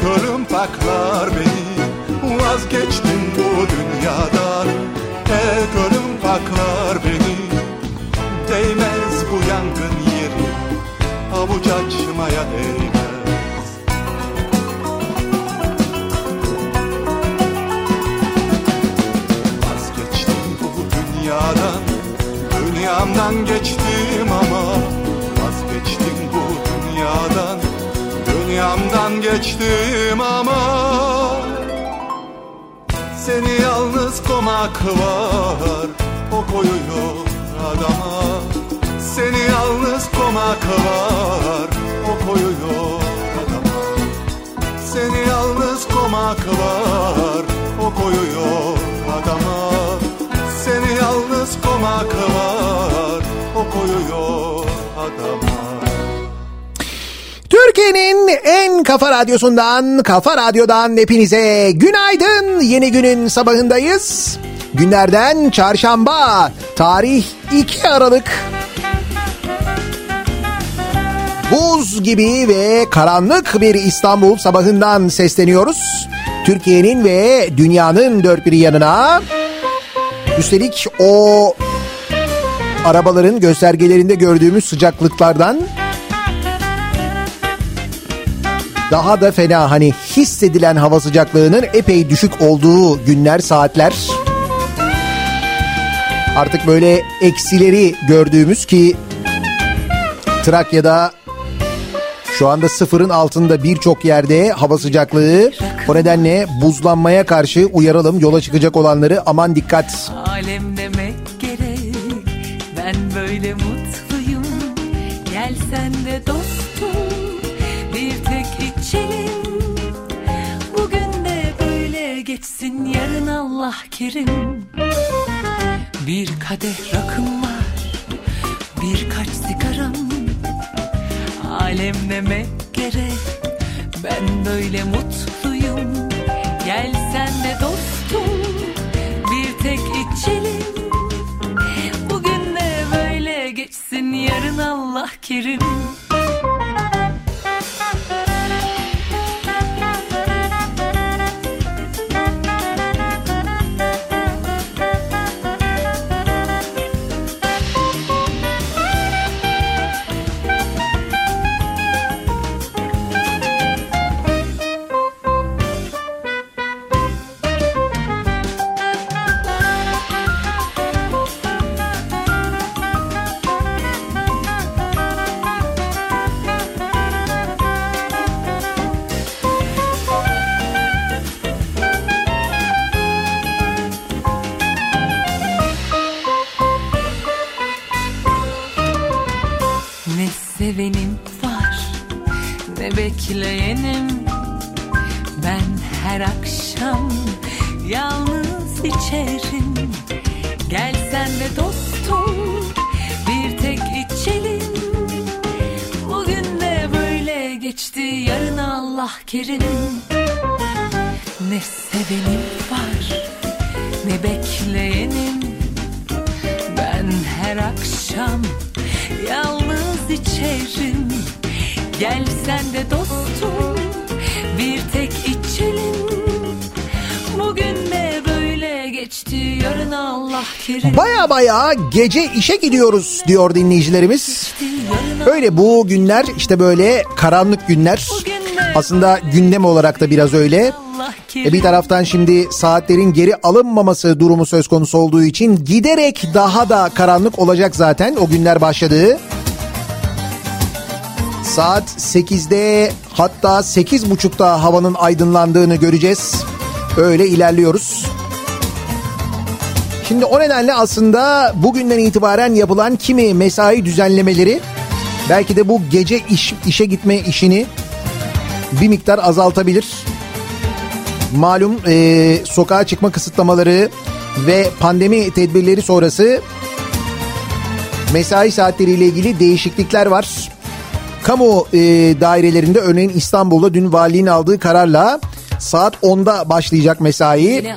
Tek ölüm paklar beni Vazgeçtim bu dünyadan. Tek ölüm paklar beni Değmez bu yangın yeri Avuç açmaya değmez. Vazgeçtim bu dünyadan Dünyamdan geçtim Dünyamdan geçtim ama Seni yalnız komak var. O koyuyor adama. Seni yalnız komak var. O koyuyor adama. Seni yalnız komak var. O koyuyor adama. Seni yalnız komak var. O koyuyor adama Türkiye'nin en kafa radyosundan, kafa radyodan hepinize günaydın. Yeni günün sabahındayız. Günlerden çarşamba, tarih 2 Aralık. Buz gibi ve karanlık bir İstanbul sabahından sesleniyoruz. Türkiye'nin ve dünyanın dört bir yanına. Üstelik o arabaların göstergelerinde gördüğümüz sıcaklıklardan daha da fena hani hissedilen hava sıcaklığının epey düşük olduğu günler saatler. Artık böyle eksileri gördüğümüz ki Trakya'da şu anda sıfırın altında birçok yerde hava sıcaklığı. O nedenle buzlanmaya karşı uyaralım yola çıkacak olanları aman dikkat. Alem tek içelim Bugün de böyle geçsin Yarın Allah kerim. Bir kadeh rakım var Birkaç sigaram. Alem demek gerek Ben böyle mutluyum. Gel sen de dostum Bir tek içelim. Bugün de böyle geçsin Yarın Allah kerim Gece işe gidiyoruz diyor dinleyicilerimiz. Öyle bu günler işte böyle karanlık günler. Aslında gündem olarak da biraz öyle. E bir taraftan şimdi saatlerin geri alınmaması durumu söz konusu olduğu için giderek daha da karanlık olacak zaten o günler başladığı. Saat 8'de hatta 8.30'da havanın aydınlandığını göreceğiz. Öyle ilerliyoruz. Şimdi o nedenle aslında bugünden itibaren yapılan kimi mesai düzenlemeleri belki de bu gece iş, işe gitme işini bir miktar azaltabilir. Malum e, sokağa çıkma kısıtlamaları ve pandemi tedbirleri sonrası mesai saatleriyle ilgili değişiklikler var. Kamu e, dairelerinde örneğin İstanbul'da dün valiliğin aldığı kararla saat 10'da başlayacak mesai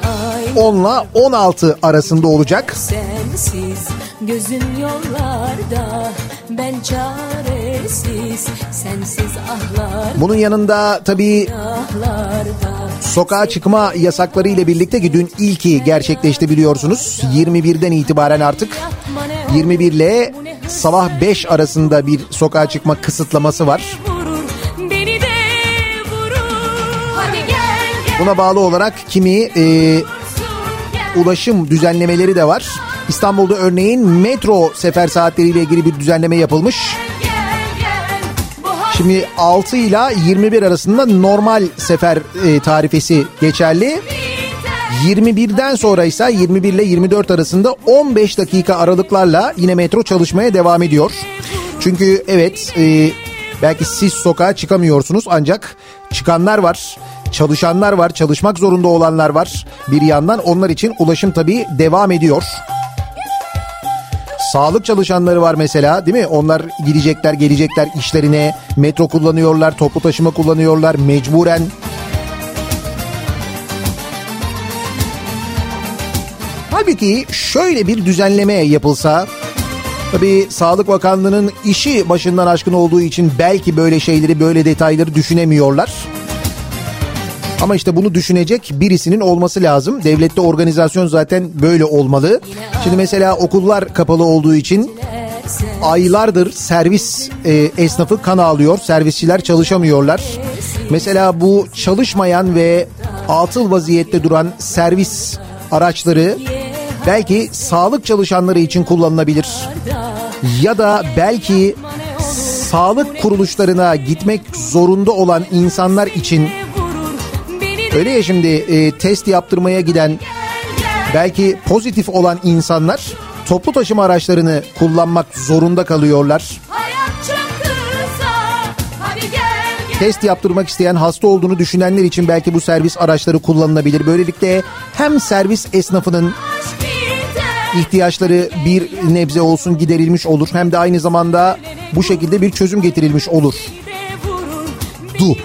10 ile 16 arasında olacak. Sensiz gözüm yollarda ben çaresiz sensiz ahlar Bunun yanında tabii ahlarda sokağa çıkma yasakları ile birlikte ki dün ilki gerçekleşti biliyorsunuz. 21'den itibaren artık 21 ile sabah 5 arasında bir sokağa çıkma kısıtlaması var. Buna bağlı olarak kimi e, ulaşım düzenlemeleri de var. İstanbul'da örneğin metro sefer saatleriyle ilgili bir düzenleme yapılmış. Şimdi 6 ile 21 arasında normal sefer e, tarifesi geçerli. 21'den sonra ise 21 ile 24 arasında 15 dakika aralıklarla yine metro çalışmaya devam ediyor. Çünkü evet e, belki siz sokağa çıkamıyorsunuz ancak çıkanlar var. Çalışanlar var, çalışmak zorunda olanlar var. Bir yandan onlar için ulaşım tabii devam ediyor. Sağlık çalışanları var mesela değil mi? Onlar gidecekler gelecekler işlerine metro kullanıyorlar, toplu taşıma kullanıyorlar mecburen. Halbuki şöyle bir düzenleme yapılsa Tabii Sağlık Bakanlığı'nın işi başından aşkın olduğu için belki böyle şeyleri böyle detayları düşünemiyorlar. Ama işte bunu düşünecek birisinin olması lazım. Devlette organizasyon zaten böyle olmalı. Şimdi mesela okullar kapalı olduğu için aylardır servis e, esnafı kan ağlıyor. Servisçiler çalışamıyorlar. Mesela bu çalışmayan ve atıl vaziyette duran servis araçları belki sağlık çalışanları için kullanılabilir. Ya da belki sağlık kuruluşlarına gitmek zorunda olan insanlar için öyle ya şimdi e, test yaptırmaya giden belki pozitif olan insanlar toplu taşıma araçlarını kullanmak zorunda kalıyorlar. Test yaptırmak isteyen hasta olduğunu düşünenler için belki bu servis araçları kullanılabilir. Böylelikle hem servis esnafının ihtiyaçları bir nebze olsun giderilmiş olur hem de aynı zamanda bu şekilde bir çözüm getirilmiş olur. Du.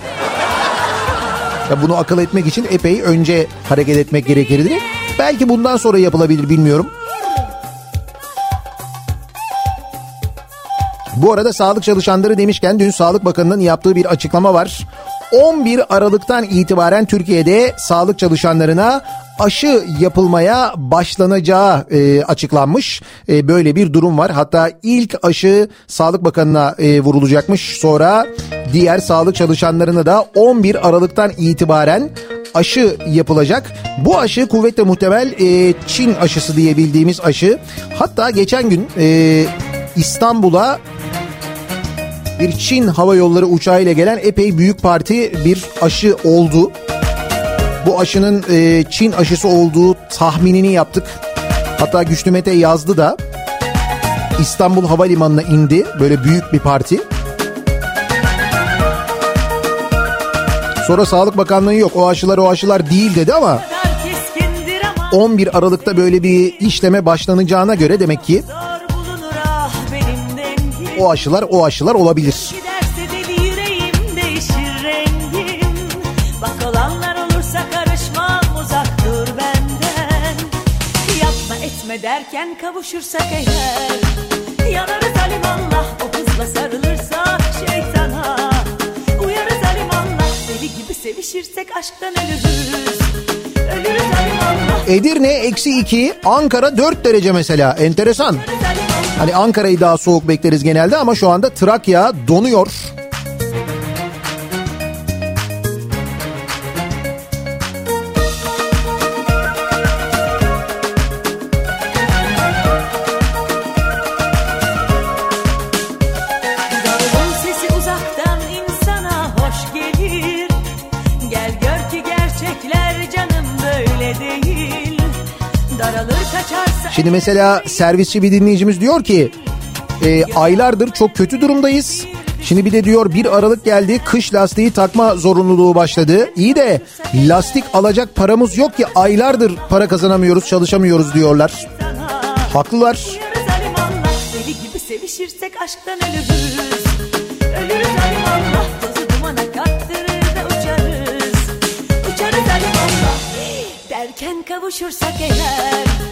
Ya bunu akıl etmek için epey önce hareket etmek gerekirdi. Belki bundan sonra yapılabilir bilmiyorum. Bu arada sağlık çalışanları demişken dün Sağlık Bakanı'nın yaptığı bir açıklama var. 11 Aralık'tan itibaren Türkiye'de sağlık çalışanlarına aşı yapılmaya başlanacağı e, açıklanmış. E, böyle bir durum var. Hatta ilk aşı Sağlık Bakanı'na e, vurulacakmış. Sonra diğer sağlık çalışanlarına da 11 Aralık'tan itibaren aşı yapılacak. Bu aşı kuvvetle muhtemel e, Çin aşısı diye bildiğimiz aşı. Hatta geçen gün e, İstanbul'a bir Çin hava yolları uçağıyla gelen epey büyük parti bir aşı oldu. Bu aşının e, Çin aşısı olduğu tahminini yaptık. Hatta Güçlü Mete yazdı da İstanbul Havalimanı'na indi böyle büyük bir parti. Sonra Sağlık Bakanlığı yok o aşılar o aşılar değil dedi ama kadar keskindir ama 11 Aralık'ta böyle bir işleme başlanacağına göre demek ki ah o aşılar o aşılar olabilir. Yapma etme derken kavuşursak eğer. Yanarız alim Allah o hızla sarılırsa şeytana. Uyarız alim Allah deli gibi sevişirsek aşktan ölürüz. Ölürüz alim Allah. Edirne eksi 2, Ankara 4 derece mesela enteresan. Hani Ankara'yı daha soğuk bekleriz genelde ama şu anda Trakya donuyor. Şimdi mesela servisçi bir dinleyicimiz diyor ki e, aylardır çok kötü durumdayız. Şimdi bir de diyor bir Aralık geldi kış lastiği takma zorunluluğu başladı. İyi de lastik alacak paramız yok ki aylardır para kazanamıyoruz çalışamıyoruz diyorlar. Haklılar. Sevişirsek aşktan ölürüz Ölürüz alim Allah tozu dumana kattırır da uçarız Uçarız alim Allah derken kavuşursak eğer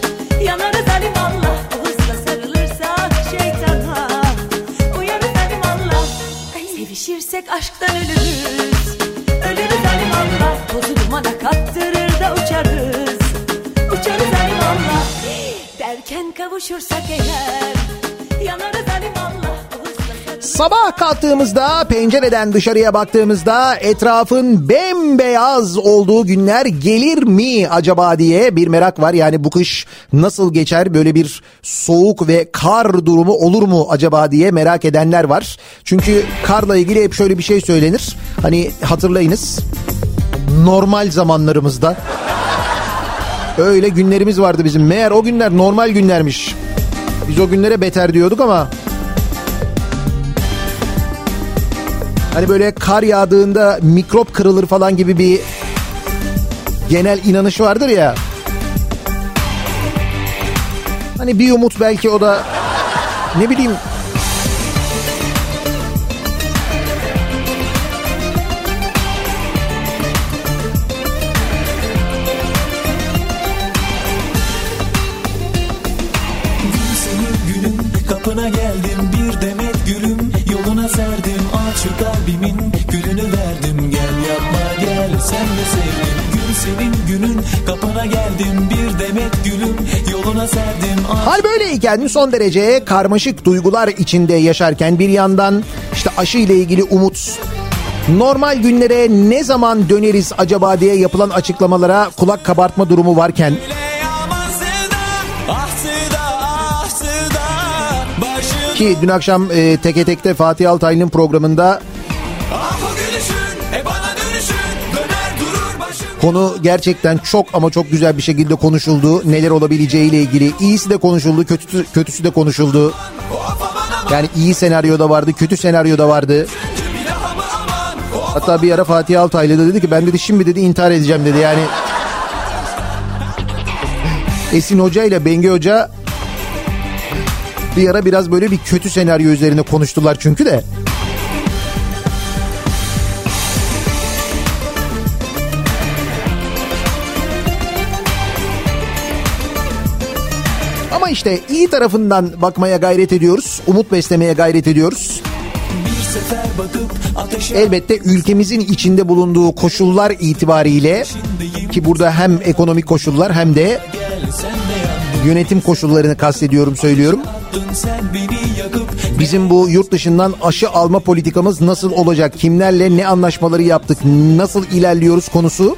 sevişirsek aşktan ölürüz. Ölürüz alim Allah. Tozu dumana kattırır da uçarız. Uçarız alim Allah. Derken kavuşursak eğer Yanarız alim Allah Sabah kalktığımızda pencereden dışarıya baktığımızda etrafın bembeyaz olduğu günler gelir mi acaba diye bir merak var. Yani bu kış nasıl geçer böyle bir soğuk ve kar durumu olur mu acaba diye merak edenler var. Çünkü karla ilgili hep şöyle bir şey söylenir. Hani hatırlayınız normal zamanlarımızda öyle günlerimiz vardı bizim. Meğer o günler normal günlermiş. Biz o günlere beter diyorduk ama Hani böyle kar yağdığında mikrop kırılır falan gibi bir genel inanış vardır ya. Hani bir umut belki o da ne bileyim kapına geldim kapına geldim bir demet gülüm yoluna serdim aç Hal böyleyken son derece karmaşık duygular içinde yaşarken bir yandan işte aşı ile ilgili umut, normal günlere ne zaman döneriz acaba diye yapılan açıklamalara kulak kabartma durumu varken. Ah ah ki dün akşam e, Teke Tek'te Fatih Altaylı'nın programında Konu gerçekten çok ama çok güzel bir şekilde konuşuldu. Neler olabileceğiyle ilgili. İyisi de konuşuldu, kötüsü, kötüsü de konuşuldu. Yani iyi senaryo da vardı, kötü senaryo da vardı. Hatta bir ara Fatih Altaylı da dedi ki ben dedi şimdi dedi intihar edeceğim dedi. Yani Esin Hoca ile Bengi Hoca bir ara biraz böyle bir kötü senaryo üzerine konuştular çünkü de. Ama işte iyi tarafından bakmaya gayret ediyoruz. Umut beslemeye gayret ediyoruz. Elbette ülkemizin içinde bulunduğu koşullar itibariyle ki burada hem ekonomik koşullar hem de yönetim koşullarını kastediyorum söylüyorum. Bizim bu yurt dışından aşı alma politikamız nasıl olacak? Kimlerle ne anlaşmaları yaptık? Nasıl ilerliyoruz konusu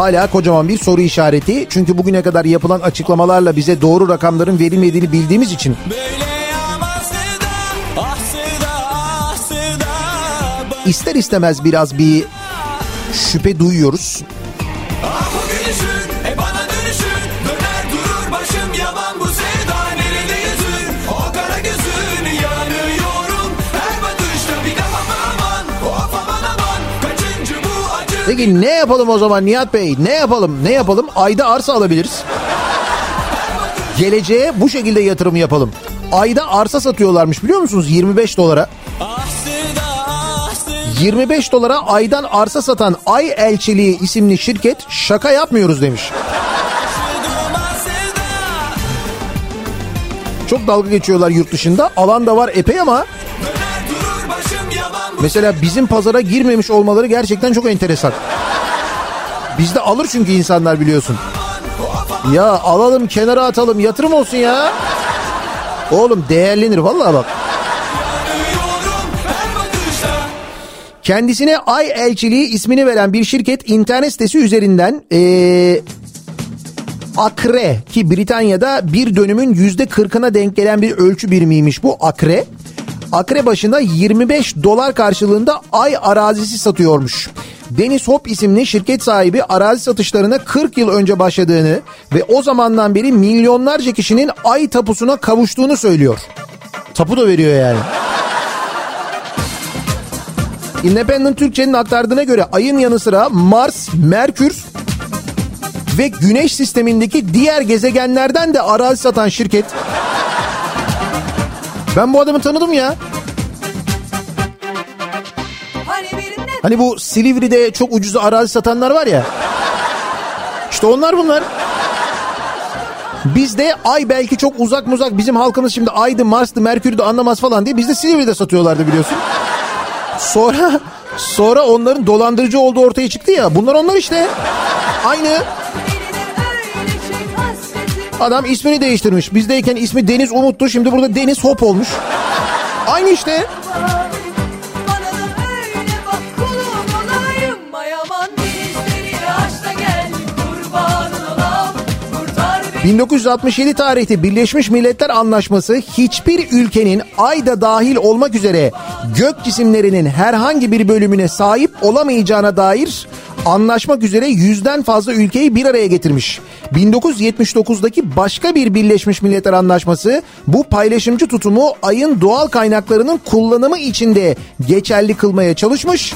hala kocaman bir soru işareti. Çünkü bugüne kadar yapılan açıklamalarla bize doğru rakamların verilmediğini bildiğimiz için ister istemez biraz bir şüphe duyuyoruz. Peki ne yapalım o zaman Nihat Bey? Ne yapalım? Ne yapalım? Ayda arsa alabiliriz. Geleceğe bu şekilde yatırım yapalım. Ayda arsa satıyorlarmış biliyor musunuz? 25 dolara. 25 dolara aydan arsa satan Ay Elçiliği isimli şirket şaka yapmıyoruz demiş. Çok dalga geçiyorlar yurt dışında. Alan da var epey ama mesela bizim pazara girmemiş olmaları gerçekten çok enteresan. Bizde alır çünkü insanlar biliyorsun. Ya alalım kenara atalım yatırım olsun ya. Oğlum değerlenir vallahi bak. Kendisine Ay Elçiliği ismini veren bir şirket internet sitesi üzerinden ee, akre ki Britanya'da bir dönümün yüzde kırkına denk gelen bir ölçü birimiymiş bu akre. Akre başına 25 dolar karşılığında ay arazisi satıyormuş. Deniz Hop isimli şirket sahibi arazi satışlarına 40 yıl önce başladığını ve o zamandan beri milyonlarca kişinin ay tapusuna kavuştuğunu söylüyor. Tapu da veriyor yani. Independent Türkçe'nin aktardığına göre ayın yanı sıra Mars, Merkür ve Güneş sistemindeki diğer gezegenlerden de arazi satan şirket. Ben bu adamı tanıdım ya. Hani Hani bu Silivri'de çok ucuz arazi satanlar var ya. İşte onlar bunlar. Bizde ay belki çok uzak muzak bizim halkımız şimdi aydı Mars'tı Merkür'dü anlamaz falan diye bizde Silivri'de satıyorlardı biliyorsun. Sonra sonra onların dolandırıcı olduğu ortaya çıktı ya bunlar onlar işte. Aynı adam ismini değiştirmiş. Bizdeyken ismi Deniz Umut'tu şimdi burada Deniz Hop olmuş. Aynı işte. Bana da öyle bak kulum olayım Mayaman denizleri aşla gel Kurbanın olam kurtar beni 1967 tarihte Birleşmiş Milletler Anlaşması hiçbir ülkenin ayda dahil olmak üzere gök cisimlerinin herhangi bir bölümüne sahip olamayacağına dair anlaşmak üzere yüzden fazla ülkeyi bir araya getirmiş. 1979'daki başka bir Birleşmiş Milletler Anlaşması bu paylaşımcı tutumu ayın doğal kaynaklarının kullanımı içinde geçerli kılmaya çalışmış.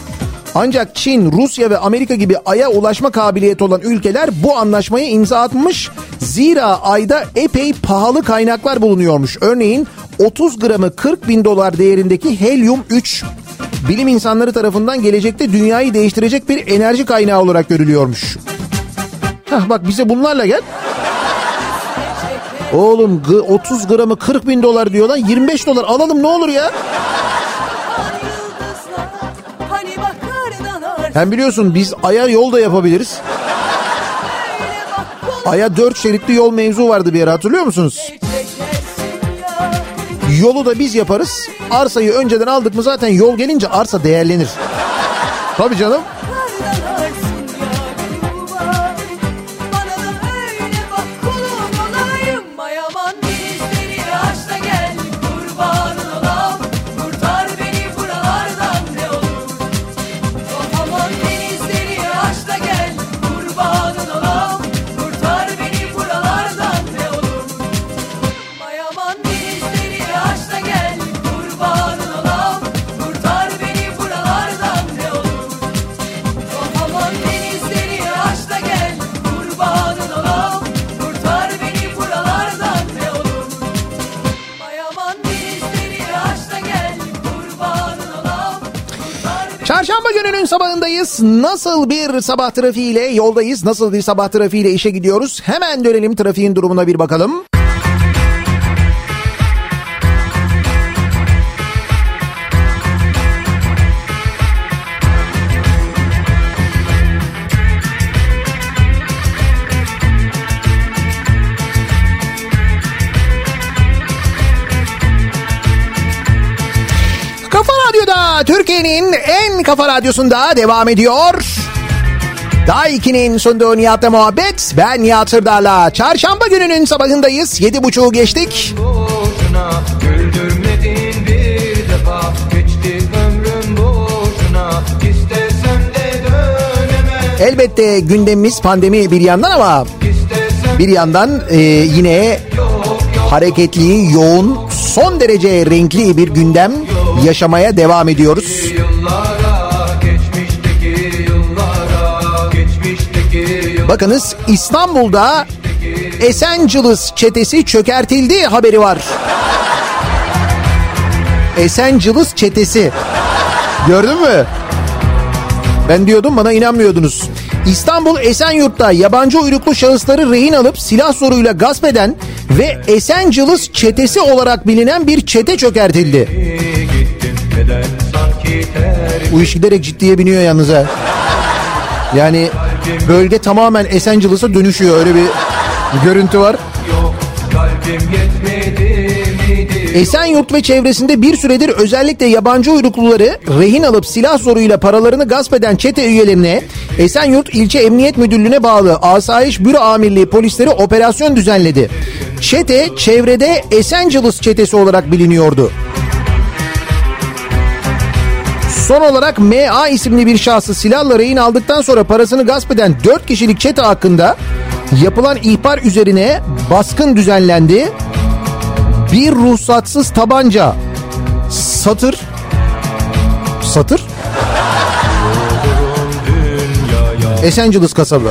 Ancak Çin, Rusya ve Amerika gibi aya ulaşma kabiliyeti olan ülkeler bu anlaşmaya imza atmış. Zira ayda epey pahalı kaynaklar bulunuyormuş. Örneğin 30 gramı 40 bin dolar değerindeki helyum 3 bilim insanları tarafından gelecekte dünyayı değiştirecek bir enerji kaynağı olarak görülüyormuş. Hah bak bize bunlarla gel. Oğlum gı- 30 gramı 40 bin dolar diyor lan 25 dolar alalım ne olur ya. Hani Hem biliyorsun biz aya yol da yapabiliriz. Aya 4 şeritli yol mevzu vardı bir ara hatırlıyor musunuz? Yolu da biz yaparız. Arsayı önceden aldık mı zaten yol gelince arsa değerlenir. Tabii canım. Gününün sabahındayız. Nasıl bir sabah trafiğiyle yoldayız? Nasıl bir sabah trafiğiyle işe gidiyoruz? Hemen dönelim trafiğin durumuna bir bakalım. Radyo'da Türkiye'nin en kafa radyosunda devam ediyor. Daha 2'nin sunduğu Nihat'la muhabbet. Ben Nihat Sırdar'la. Çarşamba gününün sabahındayız. Yedi buçuğu geçtik. boşuna Güldürmedin bir defa Geçti ömrüm boşuna İstesem de dönemem Elbette gündemimiz pandemi bir yandan ama bir yandan e, yine hareketli, yoğun, son derece renkli bir gündem yaşamaya devam ediyoruz. Bakınız İstanbul'da Esenciles çetesi çökertildi haberi var. Esenciles çetesi. Gördün mü? Ben diyordum bana inanmıyordunuz. İstanbul Esenyurt'ta yabancı uyruklu şahısları rehin alıp silah soruyla gasp eden ve Esenciles çetesi olarak bilinen bir çete çökertildi. Neden sanki Bu iş giderek ciddiye biniyor yalnız ha. Yani bölge tamamen Esenciles'a dönüşüyor öyle bir görüntü var. yok Esenyurt ve çevresinde bir süredir özellikle yabancı uyrukluları rehin alıp silah zoruyla paralarını gasp eden çete üyelerine Esenyurt İlçe Emniyet Müdürlüğü'ne bağlı Asayiş Büro Amirliği polisleri operasyon düzenledi. Çete çevrede Esenciles çetesi olarak biliniyordu. Son olarak MA isimli bir şahsı silahla rehin aldıktan sonra parasını gasp eden 4 kişilik çete hakkında yapılan ihbar üzerine baskın düzenlendi. Bir ruhsatsız tabanca satır satır Esenciles kasabı.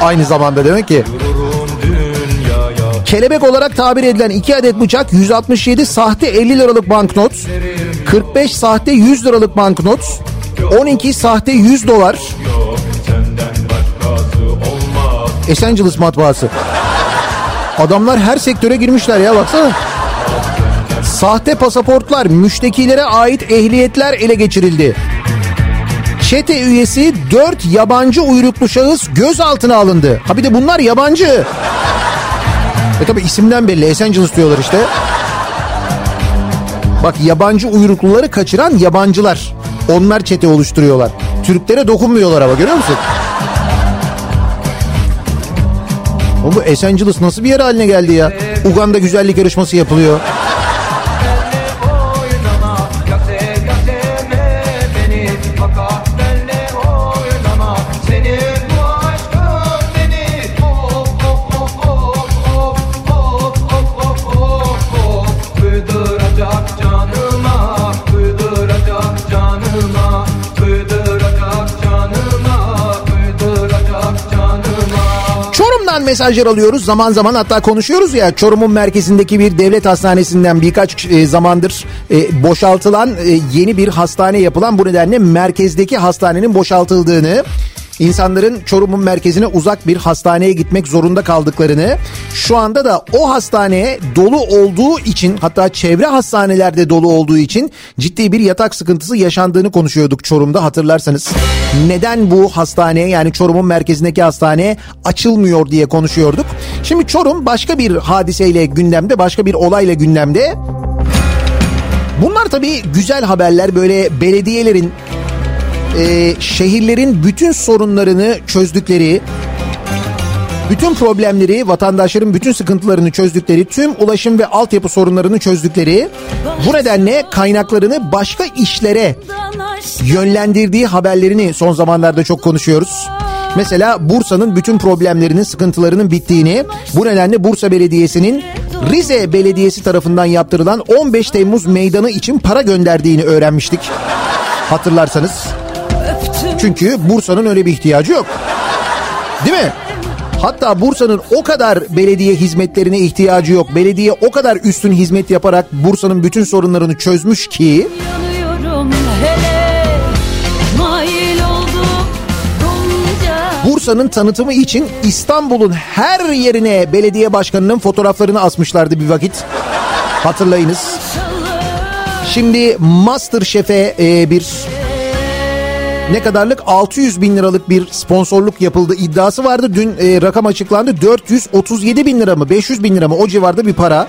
Aynı zamanda demek ki. Kelebek olarak tabir edilen 2 adet bıçak, 167 sahte 50 liralık banknot, 45 sahte 100 liralık banknot, 12 sahte 100 dolar. Esenciles matbaası. Adamlar her sektöre girmişler ya baksana. Sahte pasaportlar, müştekilere ait ehliyetler ele geçirildi. Çete üyesi 4 yabancı uyruklu şahıs gözaltına alındı. Ha bir de bunlar yabancı. E tabi isimden belli Esenciles diyorlar işte. Bak yabancı uyrukluları kaçıran yabancılar. Onlar çete oluşturuyorlar. Türklere dokunmuyorlar ama görüyor musun? O bu Esenciles nasıl bir yer haline geldi ya? Uganda güzellik yarışması yapılıyor. Mesajlar alıyoruz. Zaman zaman hatta konuşuyoruz ya Çorum'un merkezindeki bir devlet hastanesinden birkaç e, zamandır e, boşaltılan e, yeni bir hastane yapılan bu nedenle merkezdeki hastanenin boşaltıldığını insanların Çorum'un merkezine uzak bir hastaneye gitmek zorunda kaldıklarını şu anda da o hastaneye dolu olduğu için hatta çevre hastanelerde dolu olduğu için ciddi bir yatak sıkıntısı yaşandığını konuşuyorduk Çorum'da hatırlarsanız. Neden bu hastaneye yani Çorum'un merkezindeki hastane açılmıyor diye konuşuyorduk. Şimdi Çorum başka bir hadiseyle gündemde başka bir olayla gündemde. Bunlar tabii güzel haberler böyle belediyelerin e, şehirlerin bütün sorunlarını çözdükleri, bütün problemleri, vatandaşların bütün sıkıntılarını çözdükleri, tüm ulaşım ve altyapı sorunlarını çözdükleri, bu nedenle kaynaklarını başka işlere yönlendirdiği haberlerini son zamanlarda çok konuşuyoruz. Mesela Bursa'nın bütün problemlerinin, sıkıntılarının bittiğini, bu nedenle Bursa Belediyesi'nin Rize Belediyesi tarafından yaptırılan 15 Temmuz meydanı için para gönderdiğini öğrenmiştik. Hatırlarsanız. Çünkü Bursa'nın öyle bir ihtiyacı yok. Değil mi? Hatta Bursa'nın o kadar belediye hizmetlerine ihtiyacı yok. Belediye o kadar üstün hizmet yaparak Bursa'nın bütün sorunlarını çözmüş ki Bursa'nın tanıtımı için İstanbul'un her yerine belediye başkanının fotoğraflarını asmışlardı bir vakit. Hatırlayınız. Şimdi Masterchef'e e, bir ne kadarlık 600 bin liralık bir sponsorluk yapıldı iddiası vardı. Dün e, rakam açıklandı 437 bin lira mı 500 bin lira mı o civarda bir para.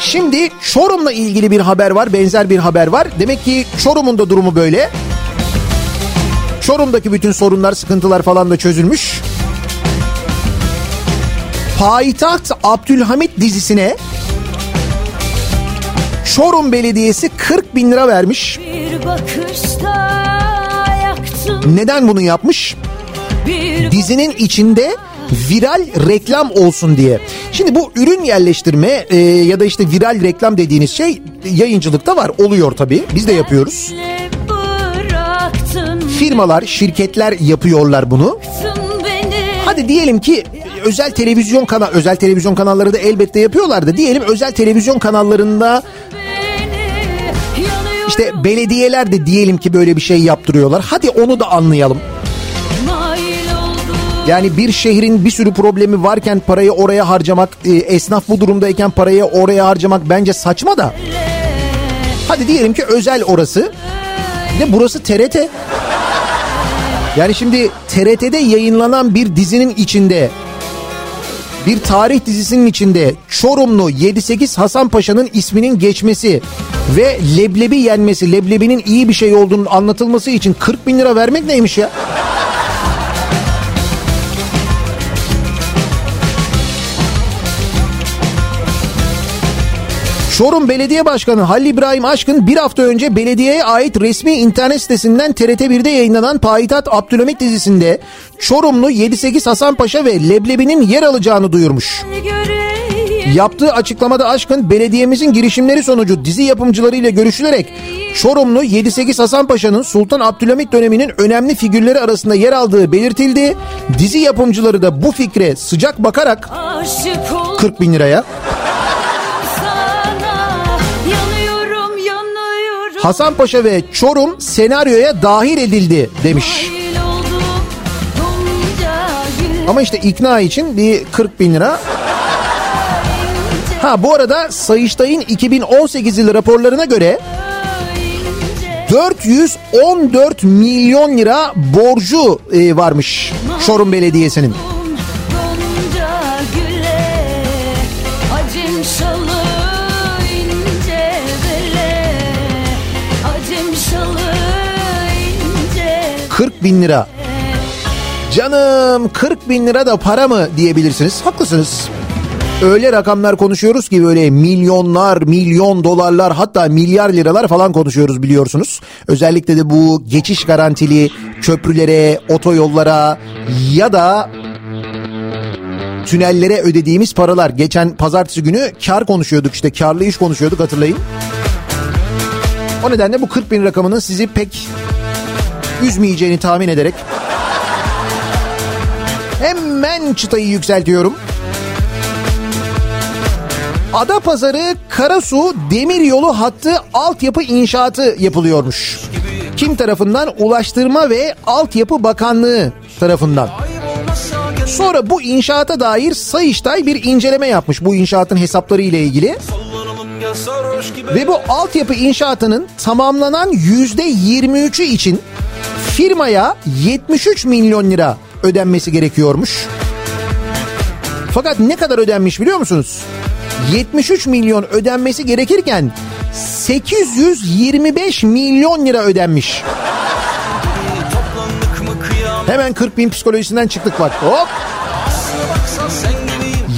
Şimdi Çorum'la ilgili bir haber var benzer bir haber var. Demek ki Çorum'un da durumu böyle. Çorum'daki bütün sorunlar sıkıntılar falan da çözülmüş. Payitaht Abdülhamit dizisine Çorum Belediyesi 40 bin lira vermiş. Neden bunu yapmış? Dizinin içinde viral reklam olsun diye. Şimdi bu ürün yerleştirme e, ya da işte viral reklam dediğiniz şey yayıncılıkta var oluyor tabii. Biz de yapıyoruz. firmalar, şirketler yapıyorlar bunu. Hadi diyelim ki özel televizyon kanal özel televizyon kanalları da elbette yapıyorlar da diyelim özel televizyon kanallarında işte belediyeler de diyelim ki böyle bir şey yaptırıyorlar. Hadi onu da anlayalım. Yani bir şehrin bir sürü problemi varken parayı oraya harcamak, e, esnaf bu durumdayken parayı oraya harcamak bence saçma da. Hadi diyelim ki özel orası. Bir de burası TRT. Yani şimdi TRT'de yayınlanan bir dizinin içinde bir tarih dizisinin içinde Çorumlu 7-8 Hasan Paşa'nın isminin geçmesi ve leblebi yenmesi, leblebinin iyi bir şey olduğunu anlatılması için 40 bin lira vermek neymiş ya? Çorum Belediye Başkanı Halil İbrahim Aşkın bir hafta önce belediyeye ait resmi internet sitesinden TRT1'de yayınlanan Payitaht Abdülhamit dizisinde Çorumlu 7-8 Hasan Paşa ve Leblebi'nin yer alacağını duyurmuş. Yaptığı açıklamada Aşkın belediyemizin girişimleri sonucu dizi yapımcılarıyla görüşülerek Çorumlu 7-8 Hasan Paşa'nın Sultan Abdülhamit döneminin önemli figürleri arasında yer aldığı belirtildi. Dizi yapımcıları da bu fikre sıcak bakarak aşık oldum 40 bin liraya yanıyorum Hasan Paşa ve Çorum senaryoya dahil edildi demiş. Ama işte ikna için bir 40 bin lira. Ha bu arada Sayıştay'ın 2018 yılı raporlarına göre 414 milyon lira borcu e, varmış Çorum Belediyesi'nin. 40 bin lira. Canım 40 bin lira da para mı diyebilirsiniz. Haklısınız. Öyle rakamlar konuşuyoruz ki böyle milyonlar, milyon dolarlar hatta milyar liralar falan konuşuyoruz biliyorsunuz. Özellikle de bu geçiş garantili köprülere, otoyollara ya da tünellere ödediğimiz paralar. Geçen pazartesi günü kar konuşuyorduk işte karlı iş konuşuyorduk hatırlayın. O nedenle bu 40 bin rakamının sizi pek üzmeyeceğini tahmin ederek hemen çıtayı yükseltiyorum. Adapazarı Karasu Demiryolu hattı altyapı inşaatı yapılıyormuş. Kim tarafından? Ulaştırma ve Altyapı Bakanlığı tarafından. Sonra bu inşaata dair Sayıştay bir inceleme yapmış bu inşaatın hesapları ile ilgili. Ve bu altyapı inşaatının tamamlanan yüzde 23'ü için firmaya 73 milyon lira ödenmesi gerekiyormuş. Fakat ne kadar ödenmiş biliyor musunuz? 73 milyon ödenmesi gerekirken 825 milyon lira ödenmiş. Hemen 40 bin psikolojisinden çıktık bak. Hop.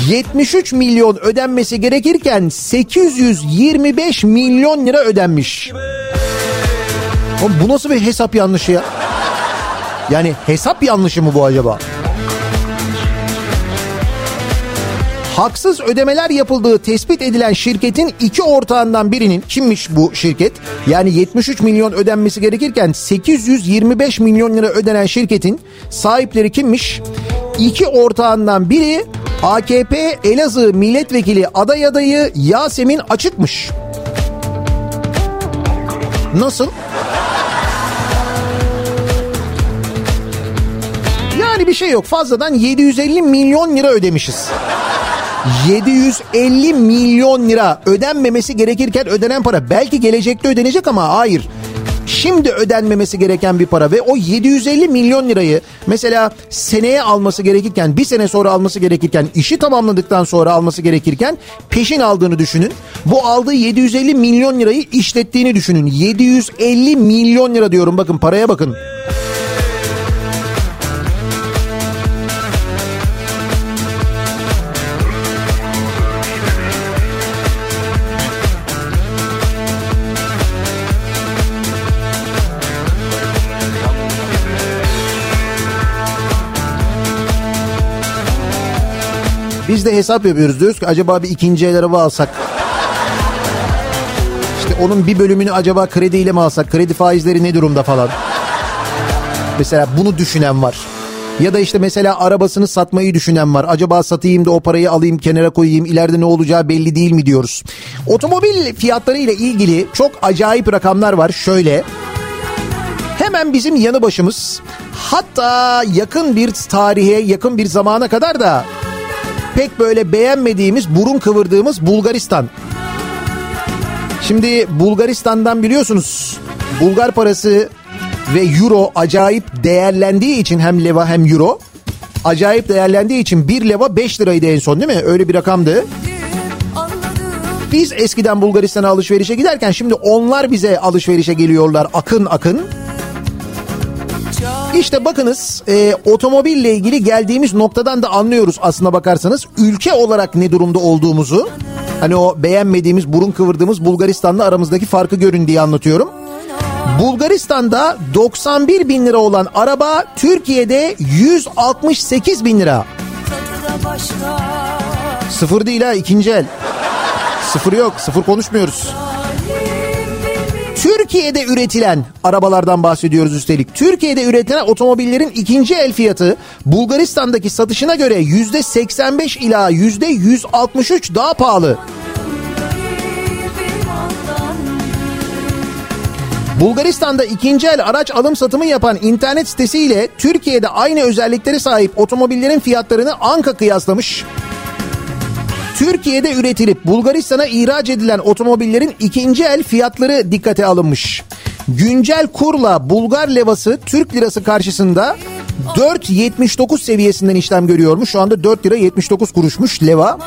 73 milyon ödenmesi gerekirken 825 milyon lira ödenmiş. Oğlum bu nasıl bir hesap yanlışı ya? Yani hesap yanlışı mı bu acaba? Haksız ödemeler yapıldığı tespit edilen şirketin iki ortağından birinin kimmiş bu şirket? Yani 73 milyon ödenmesi gerekirken 825 milyon lira ödenen şirketin sahipleri kimmiş? İki ortağından biri AKP Elazığ milletvekili aday adayı Yasemin Açıkmış. Nasıl? Bir şey yok. Fazladan 750 milyon lira ödemişiz. 750 milyon lira ödenmemesi gerekirken ödenen para belki gelecekte ödenecek ama hayır. Şimdi ödenmemesi gereken bir para ve o 750 milyon lirayı mesela seneye alması gerekirken bir sene sonra alması gerekirken işi tamamladıktan sonra alması gerekirken peşin aldığını düşünün. Bu aldığı 750 milyon lirayı işlettiğini düşünün. 750 milyon lira diyorum bakın paraya bakın. Biz de hesap yapıyoruz diyoruz ki acaba bir ikinci el araba alsak. İşte onun bir bölümünü acaba krediyle mi alsak? Kredi faizleri ne durumda falan. Mesela bunu düşünen var. Ya da işte mesela arabasını satmayı düşünen var. Acaba satayım da o parayı alayım kenara koyayım ileride ne olacağı belli değil mi diyoruz. Otomobil fiyatları ile ilgili çok acayip rakamlar var. Şöyle hemen bizim yanı başımız hatta yakın bir tarihe yakın bir zamana kadar da pek böyle beğenmediğimiz burun kıvırdığımız Bulgaristan. Şimdi Bulgaristan'dan biliyorsunuz Bulgar parası ve euro acayip değerlendiği için hem leva hem euro acayip değerlendiği için 1 leva 5 liraydı en son değil mi? Öyle bir rakamdı. Biz eskiden Bulgaristan'a alışverişe giderken şimdi onlar bize alışverişe geliyorlar akın akın. İşte bakınız e, otomobille ilgili geldiğimiz noktadan da anlıyoruz aslına bakarsanız ülke olarak ne durumda olduğumuzu. Hani o beğenmediğimiz burun kıvırdığımız Bulgaristan'la aramızdaki farkı görün diye anlatıyorum. Bulgaristan'da 91 bin lira olan araba Türkiye'de 168 bin lira. Sıfır değil ha ikinci el. Sıfır yok sıfır konuşmuyoruz. Türkiye'de üretilen arabalardan bahsediyoruz üstelik. Türkiye'de üretilen otomobillerin ikinci el fiyatı Bulgaristan'daki satışına göre yüzde 85 ila yüzde 163 daha pahalı. Bulgaristan'da ikinci el araç alım satımı yapan internet sitesiyle Türkiye'de aynı özelliklere sahip otomobillerin fiyatlarını Anka kıyaslamış. Türkiye'de üretilip Bulgaristan'a ihraç edilen otomobillerin ikinci el fiyatları dikkate alınmış. Güncel kurla Bulgar levası Türk lirası karşısında 4.79 seviyesinden işlem görüyormuş. Şu anda 4 lira 79 kuruşmuş leva.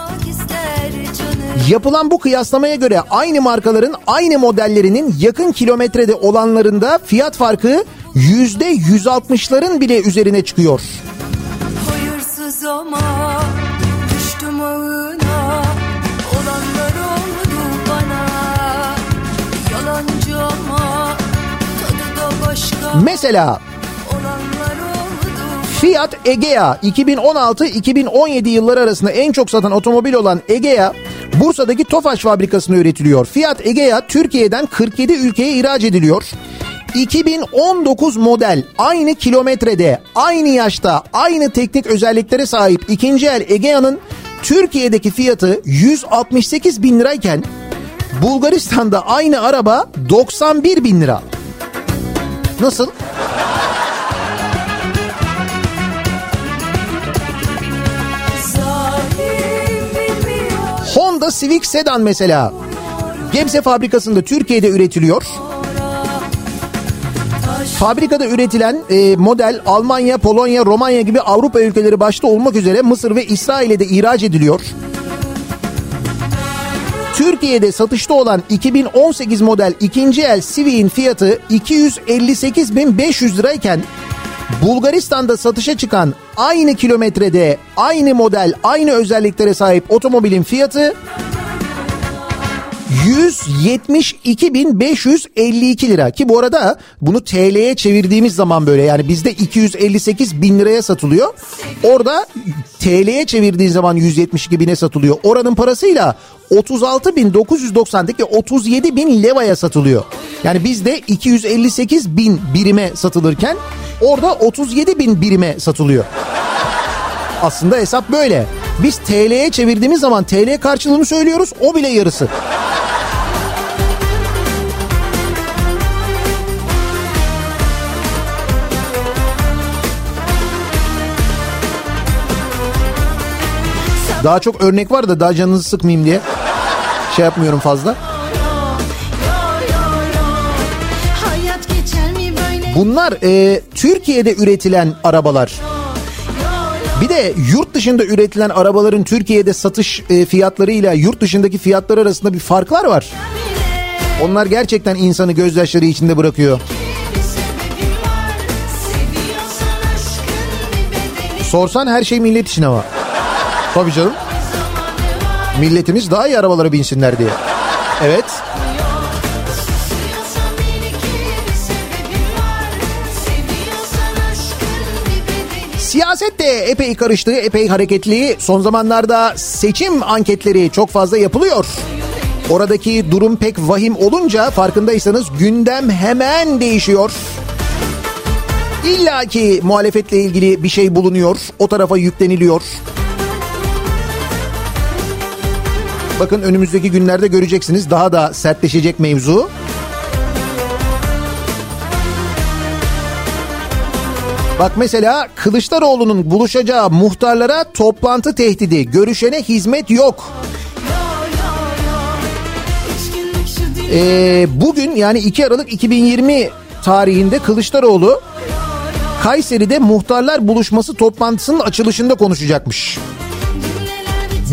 Yapılan bu kıyaslamaya göre aynı markaların aynı modellerinin yakın kilometrede olanlarında fiyat farkı %160'ların bile üzerine çıkıyor. Mesela Fiat Egea 2016-2017 yılları arasında en çok satan otomobil olan Egea Bursa'daki Tofaş fabrikasında üretiliyor. Fiat Egea Türkiye'den 47 ülkeye ihraç ediliyor. 2019 model aynı kilometrede, aynı yaşta, aynı teknik özelliklere sahip ikinci el Egea'nın Türkiye'deki fiyatı 168 bin lirayken Bulgaristan'da aynı araba 91 bin lira. Nasıl? Honda Civic Sedan mesela. Gebze fabrikasında Türkiye'de üretiliyor. Fabrikada üretilen e, model Almanya, Polonya, Romanya gibi Avrupa ülkeleri başta olmak üzere Mısır ve İsrail'e de ihraç ediliyor. Türkiye'de satışta olan 2018 model ikinci el Civic'in fiyatı 258.500 lirayken Bulgaristan'da satışa çıkan aynı kilometrede, aynı model, aynı özelliklere sahip otomobilin fiyatı 172.552 lira ki bu arada bunu TL'ye çevirdiğimiz zaman böyle yani bizde 258 bin liraya satılıyor. Orada TL'ye çevirdiğin zaman 172 bine satılıyor. Oranın parasıyla 36.990'daki 37 bin levaya satılıyor. Yani bizde 258 bin birime satılırken orada 37 bin birime satılıyor. Aslında hesap böyle. Biz TL'ye çevirdiğimiz zaman TL karşılığını söylüyoruz o bile yarısı. Daha çok örnek var da daha canınızı sıkmayayım diye şey yapmıyorum fazla. Bunlar e, Türkiye'de üretilen arabalar. Bir de yurt dışında üretilen arabaların Türkiye'de satış e, fiyatlarıyla yurt dışındaki fiyatlar arasında bir farklar var. Onlar gerçekten insanı gözyaşları içinde bırakıyor. Sorsan her şey millet için ama. Tabii canım. Milletimiz daha iyi arabalara binsinler diye. Evet. De epey karıştı, epey hareketli. Son zamanlarda seçim anketleri çok fazla yapılıyor. Oradaki durum pek vahim olunca farkındaysanız gündem hemen değişiyor. İlla ki muhalefetle ilgili bir şey bulunuyor. O tarafa yükleniliyor. Bakın önümüzdeki günlerde göreceksiniz daha da sertleşecek mevzu. Bak mesela Kılıçdaroğlu'nun buluşacağı muhtarlara toplantı tehdidi, görüşene hizmet yok. Ee, bugün yani 2 Aralık 2020 tarihinde Kılıçdaroğlu Kayseri'de muhtarlar buluşması toplantısının açılışında konuşacakmış.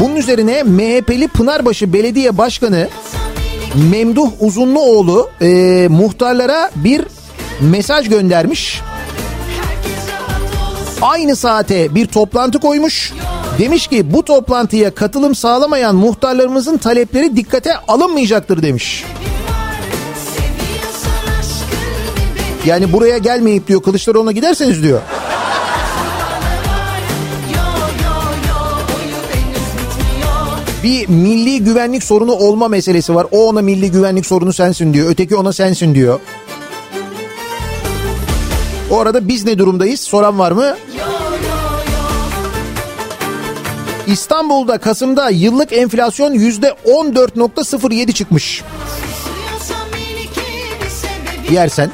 Bunun üzerine MHP'li Pınarbaşı Belediye Başkanı Memduh Uzunluoğlu e, muhtarlara bir mesaj göndermiş. Aynı saate bir toplantı koymuş. Demiş ki bu toplantıya katılım sağlamayan muhtarlarımızın talepleri dikkate alınmayacaktır demiş. Yani buraya gelmeyip diyor Kılıçdaroğlu'na giderseniz diyor. Bir milli güvenlik sorunu olma meselesi var. O ona milli güvenlik sorunu sensin diyor. Öteki ona sensin diyor. O arada biz ne durumdayız soran var mı? İstanbul'da Kasım'da yıllık enflasyon yüzde 14.07 çıkmış. Yersen.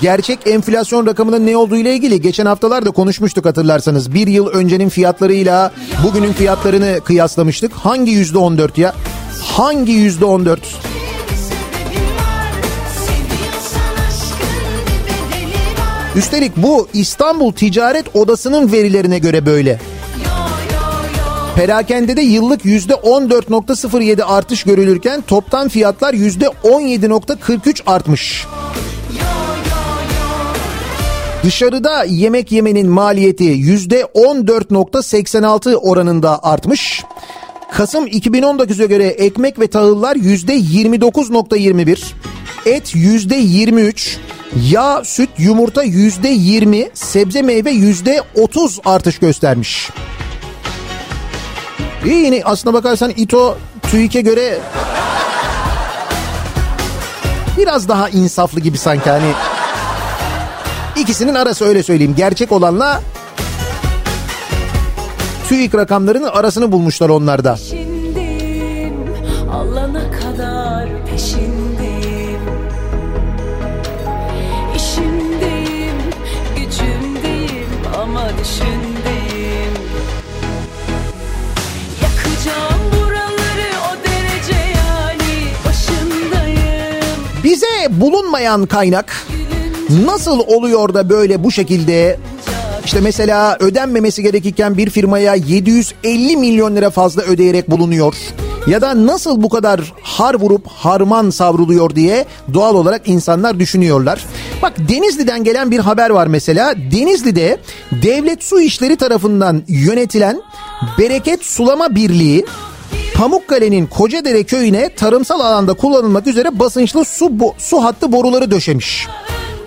Gerçek enflasyon rakamının ne olduğu ile ilgili geçen haftalarda konuşmuştuk hatırlarsanız. Bir yıl öncenin fiyatlarıyla bugünün fiyatlarını kıyaslamıştık. Hangi yüzde 14 ya? Hangi yüzde 14? Üstelik bu İstanbul Ticaret Odası'nın verilerine göre böyle. Perakendede yıllık yüzde 14.07 artış görülürken toptan fiyatlar yüzde 17.43 artmış. Dışarıda yemek yemenin maliyeti yüzde 14.86 oranında artmış. Kasım 2019'a göre ekmek ve tahıllar yüzde 29.21, et yüzde 23, yağ, süt, yumurta yüzde 20, sebze meyve yüzde 30 artış göstermiş. İyi yine aslına bakarsan İTO TÜİK'e göre biraz daha insaflı gibi sanki hani ikisinin arası öyle söyleyeyim. Gerçek olanla TÜİK rakamlarının arasını bulmuşlar onlarda. Alana kadar peşindeyim. Bize bulunmayan kaynak nasıl oluyor da böyle bu şekilde işte mesela ödenmemesi gerekirken bir firmaya 750 milyon lira fazla ödeyerek bulunuyor. Ya da nasıl bu kadar har vurup harman savruluyor diye doğal olarak insanlar düşünüyorlar. Bak Denizli'den gelen bir haber var mesela. Denizli'de devlet su işleri tarafından yönetilen Bereket Sulama Birliği Pamukkale'nin Kocadere köyüne tarımsal alanda kullanılmak üzere basınçlı su bo- su hattı boruları döşemiş.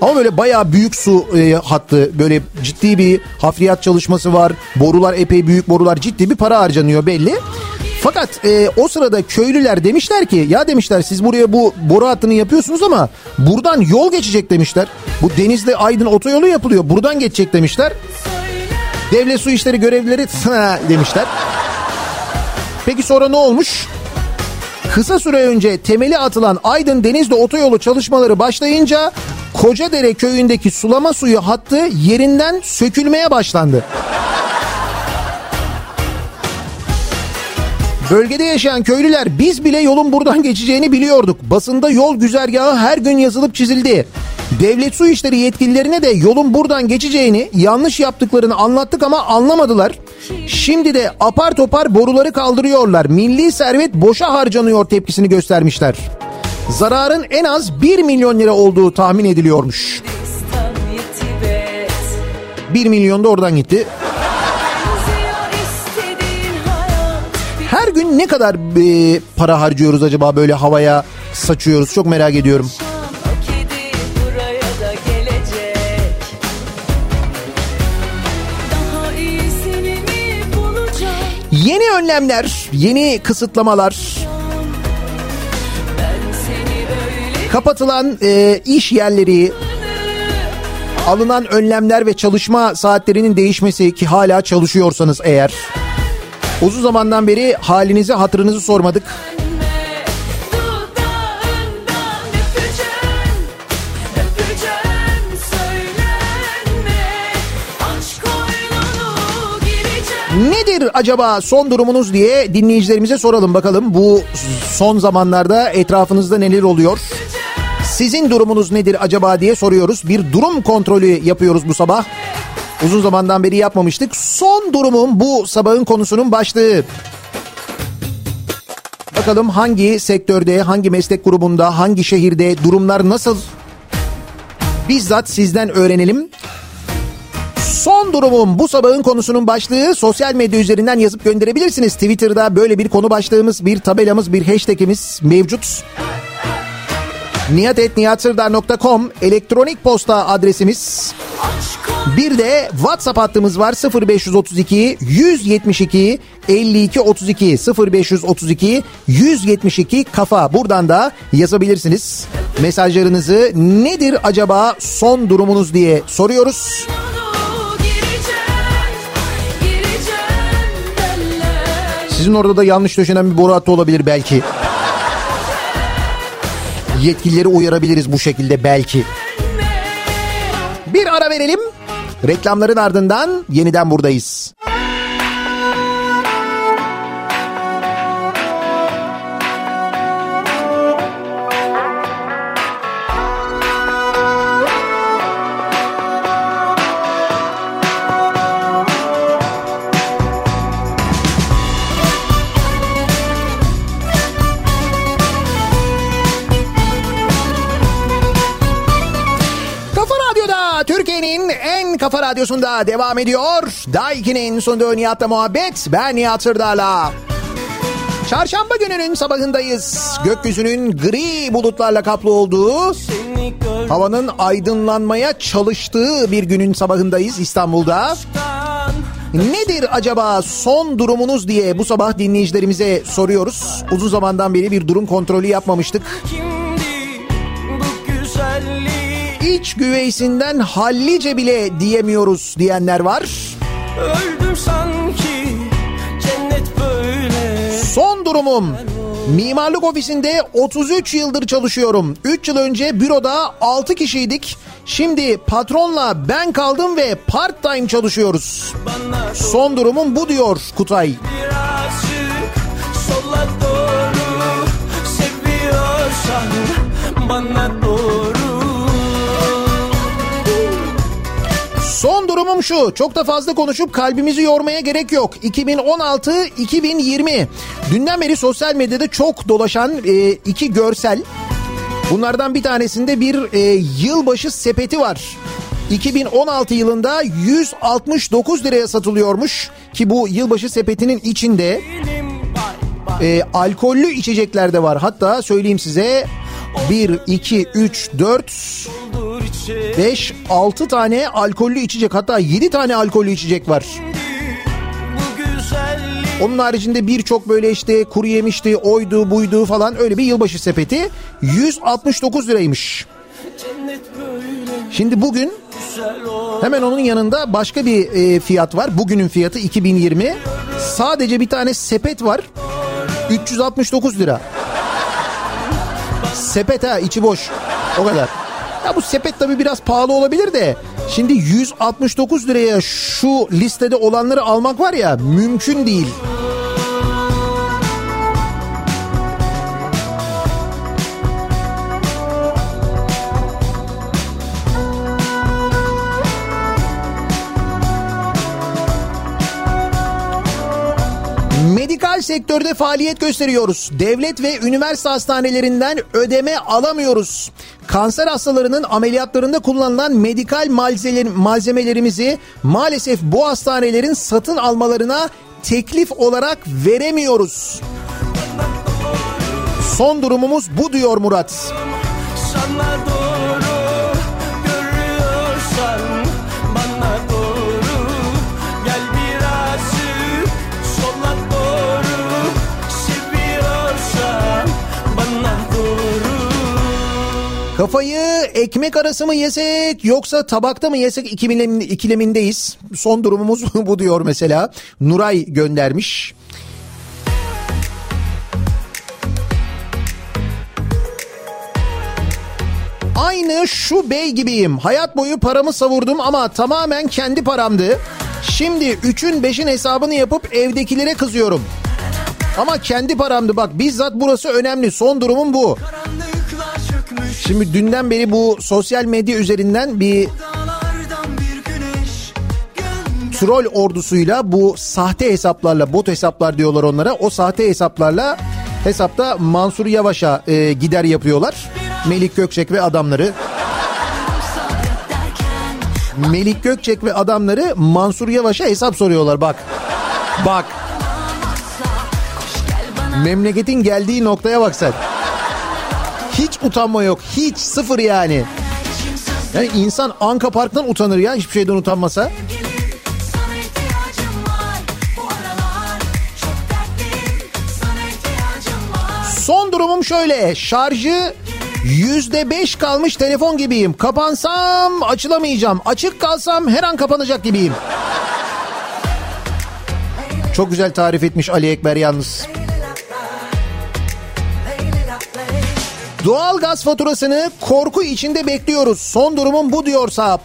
Ama böyle bayağı büyük su e, hattı böyle ciddi bir hafriyat çalışması var. Borular epey büyük borular ciddi bir para harcanıyor belli. Fakat e, o sırada köylüler demişler ki ya demişler siz buraya bu boru hattını yapıyorsunuz ama buradan yol geçecek demişler. Bu Denizli Aydın otoyolu yapılıyor buradan geçecek demişler. Devlet su işleri görevlileri demişler. Peki sonra ne olmuş? Kısa süre önce temeli atılan Aydın Denizli otoyolu çalışmaları başlayınca Kocadere köyündeki sulama suyu hattı yerinden sökülmeye başlandı. Bölgede yaşayan köylüler biz bile yolun buradan geçeceğini biliyorduk. Basında yol güzergahı her gün yazılıp çizildi. Devlet su işleri yetkililerine de yolun buradan geçeceğini yanlış yaptıklarını anlattık ama anlamadılar. Şimdi de apar topar boruları kaldırıyorlar. Milli servet boşa harcanıyor tepkisini göstermişler. Zararın en az 1 milyon lira olduğu tahmin ediliyormuş. İstan yetibet. 1 milyon da oradan gitti. Her gün ne kadar e, para harcıyoruz acaba böyle havaya saçıyoruz çok merak ediyorum. Yeni önlemler, yeni kısıtlamalar, kapatılan e, iş yerleri, alınan önlemler ve çalışma saatlerinin değişmesi ki hala çalışıyorsanız eğer uzun zamandan beri halinizi hatırınızı sormadık. Nedir acaba son durumunuz diye dinleyicilerimize soralım bakalım. Bu son zamanlarda etrafınızda neler oluyor? Sizin durumunuz nedir acaba diye soruyoruz. Bir durum kontrolü yapıyoruz bu sabah. Uzun zamandan beri yapmamıştık. Son durumum bu sabahın konusunun başlığı. Bakalım hangi sektörde, hangi meslek grubunda, hangi şehirde durumlar nasıl? Bizzat sizden öğrenelim. Son durumum bu sabahın konusunun başlığı sosyal medya üzerinden yazıp gönderebilirsiniz. Twitter'da böyle bir konu başlığımız, bir tabelamız, bir hashtagimiz mevcut. niyatetniyatsırdar.com elektronik posta adresimiz. Bir de WhatsApp hattımız var 0532 172 52 32 0532 172 kafa. Buradan da yazabilirsiniz. Mesajlarınızı nedir acaba son durumunuz diye soruyoruz. Sizin orada da yanlış döşenen bir boru hattı olabilir belki. Yetkilileri uyarabiliriz bu şekilde belki. Bir ara verelim. Reklamların ardından yeniden buradayız. Kafa radyosunda devam ediyor. Daiki'nin sunduğu Nihat'la muhabbet. Ben Nihat Sırdar'la. Çarşamba gününün sabahındayız. Gökyüzünün gri bulutlarla kaplı olduğu, havanın aydınlanmaya çalıştığı bir günün sabahındayız İstanbul'da. Nedir acaba son durumunuz diye bu sabah dinleyicilerimize soruyoruz. Uzun zamandan beri bir durum kontrolü yapmamıştık. Kimdi İç güveysinden hallice bile diyemiyoruz diyenler var. Öldüm sanki cennet böyle Son durumum. Mimarlık ofisinde 33 yıldır çalışıyorum. 3 yıl önce büroda 6 kişiydik. Şimdi patronla ben kaldım ve part time çalışıyoruz. Son durumum bu diyor Kutay. birazcık sola doğru Seviyorsan bana Son durumum şu. Çok da fazla konuşup kalbimizi yormaya gerek yok. 2016-2020. Dünden beri sosyal medyada çok dolaşan e, iki görsel. Bunlardan bir tanesinde bir e, yılbaşı sepeti var. 2016 yılında 169 liraya satılıyormuş ki bu yılbaşı sepetinin içinde e, alkollü içecekler de var. Hatta söyleyeyim size 1, 2, 3, 4, dur içe 5, 6 tane alkollü içecek hatta 7 tane alkollü içecek var. Onun haricinde birçok böyle işte kuru yemişti, oydu, buydu falan öyle bir yılbaşı sepeti 169 liraymış. Şimdi bugün hemen onun yanında başka bir e, fiyat var. Bugünün fiyatı 2020. Sadece bir tane sepet var. 369 lira. Sepet ha içi boş. O kadar. Ya bu sepet tabii biraz pahalı olabilir de. Şimdi 169 liraya şu listede olanları almak var ya mümkün değil. Sektörde faaliyet gösteriyoruz. Devlet ve üniversite hastanelerinden ödeme alamıyoruz. Kanser hastalarının ameliyatlarında kullanılan medikal malzemeler- malzemelerimizi maalesef bu hastanelerin satın almalarına teklif olarak veremiyoruz. Son durumumuz bu diyor Murat. sana Kafayı ekmek arası mı yesek yoksa tabakta mı yesek ikilemin, ikilemindeyiz. Son durumumuz bu diyor mesela. Nuray göndermiş. Aynı şu bey gibiyim. Hayat boyu paramı savurdum ama tamamen kendi paramdı. Şimdi üçün beşin hesabını yapıp evdekilere kızıyorum. Ama kendi paramdı bak bizzat burası önemli. Son durumum bu. Şimdi dünden beri bu sosyal medya üzerinden bir troll ordusuyla bu sahte hesaplarla bot hesaplar diyorlar onlara. O sahte hesaplarla hesapta Mansur Yavaş'a e, gider yapıyorlar. Melik Gökçek ve adamları. Melik Gökçek ve adamları Mansur Yavaş'a hesap soruyorlar bak. Bak. Memleketin geldiği noktaya bak sen. Utanma yok. Hiç sıfır yani. Yani insan Anka Park'tan utanır ya hiçbir şeyden utanmasa. Son durumum şöyle. Şarjı yüzde beş kalmış telefon gibiyim. Kapansam açılamayacağım. Açık kalsam her an kapanacak gibiyim. Çok güzel tarif etmiş Ali Ekber yalnız. Doğal gaz faturasını korku içinde bekliyoruz. Son durumum bu diyor Saap.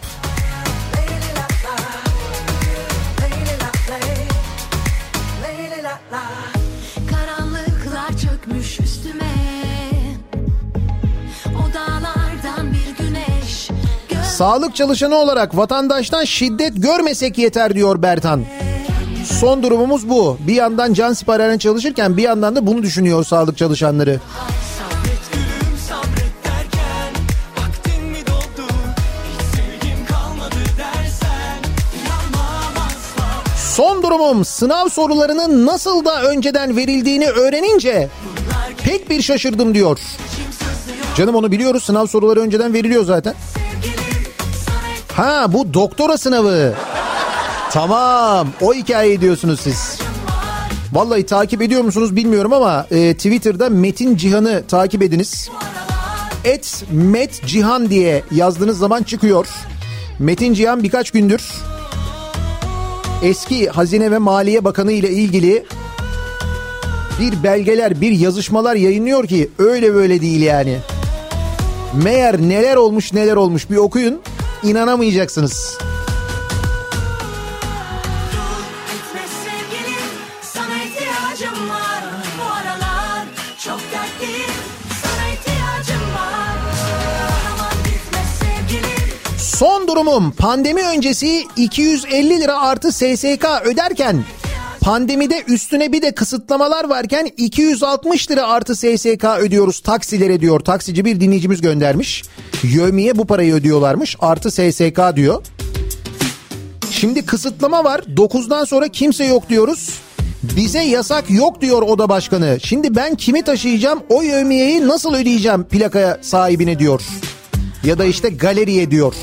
Sağlık çalışanı olarak vatandaştan şiddet görmesek yeter diyor Bertan. Son durumumuz bu. Bir yandan can siparişine çalışırken bir yandan da bunu düşünüyor sağlık çalışanları. Sabret durumum sınav sorularının nasıl da önceden verildiğini öğrenince pek bir şaşırdım diyor. Canım onu biliyoruz sınav soruları önceden veriliyor zaten. Ha bu doktora sınavı. Tamam o hikayeyi diyorsunuz siz. Vallahi takip ediyor musunuz bilmiyorum ama e, Twitter'da Metin Cihan'ı takip ediniz. Et Met Cihan diye yazdığınız zaman çıkıyor. Metin Cihan birkaç gündür eski Hazine ve Maliye Bakanı ile ilgili bir belgeler, bir yazışmalar yayınlıyor ki öyle böyle değil yani. Meğer neler olmuş neler olmuş bir okuyun inanamayacaksınız. Durumum pandemi öncesi 250 lira artı SSK öderken pandemide üstüne bir de kısıtlamalar varken 260 lira artı SSK ödüyoruz taksilere diyor. Taksici bir dinleyicimiz göndermiş. Yövmiye bu parayı ödüyorlarmış artı SSK diyor. Şimdi kısıtlama var 9'dan sonra kimse yok diyoruz. Bize yasak yok diyor oda başkanı. Şimdi ben kimi taşıyacağım o yövmiyeyi nasıl ödeyeceğim plakaya sahibine diyor. Ya da işte galeriye diyor.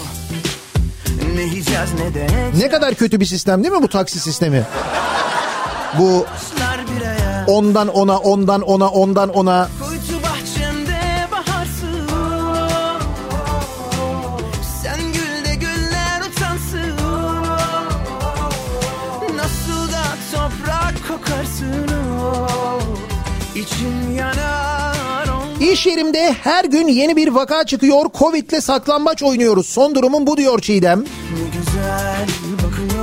Ne Hicaz ne de Ne kadar kötü bir sistem değil mi bu taksi sistemi? Bu ondan ona, ondan ona, ondan ona. Kuytu İş yerimde her gün yeni bir vaka çıkıyor. Covid'le saklambaç oynuyoruz. Son durumum bu diyor Çiğdem. Ne güzel bakıyorsun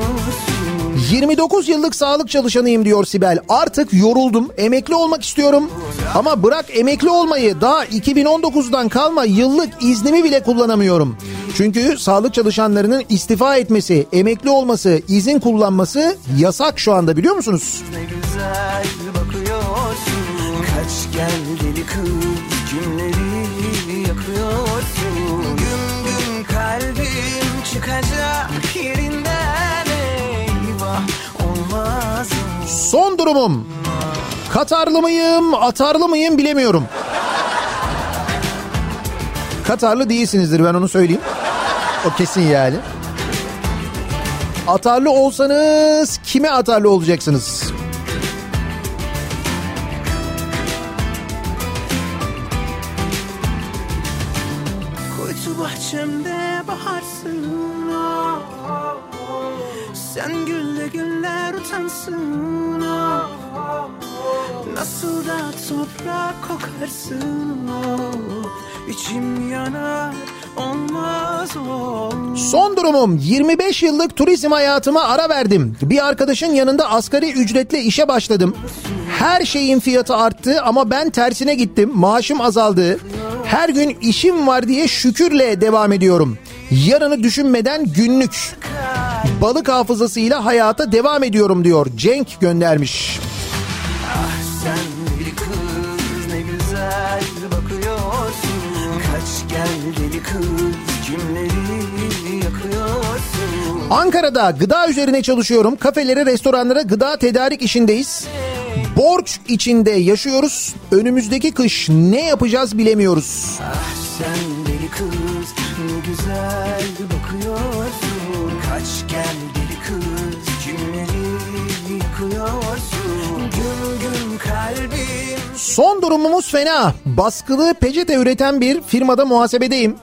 29 yıllık sağlık çalışanıyım diyor Sibel. Artık yoruldum. Emekli olmak istiyorum. Ama bırak emekli olmayı daha 2019'dan kalma yıllık iznimi bile kullanamıyorum. Çünkü sağlık çalışanlarının istifa etmesi, emekli olması, izin kullanması yasak şu anda biliyor musunuz? Ne güzel bakıyorsun Kaç gel deli kız Son durumum. Katarlı mıyım, atarlı mıyım bilemiyorum. Katarlı değilsinizdir ben onu söyleyeyim. O kesin yani. Atarlı olsanız kime atarlı olacaksınız? Kokarsın ah. İçim yanar olmaz olmaz Son durumum 25 yıllık turizm hayatıma ara verdim. Bir arkadaşın yanında asgari ücretle işe başladım. Her şeyin fiyatı arttı ama ben tersine gittim. Maaşım azaldı. Her gün işim var diye şükürle devam ediyorum. Yarını düşünmeden günlük. Balık hafızasıyla hayata devam ediyorum diyor. Cenk göndermiş. Sen Ankara'da gıda üzerine çalışıyorum. Kafelere, restoranlara gıda tedarik işindeyiz. Borç içinde yaşıyoruz. Önümüzdeki kış ne yapacağız bilemiyoruz. Sen deli kız ne güzel bakıyorsun Kaç gel deli kız kimleri yakıyorsun Güm güm kalbim Son durumumuz fena. Baskılı peçete üreten bir firmada muhasebedeyim.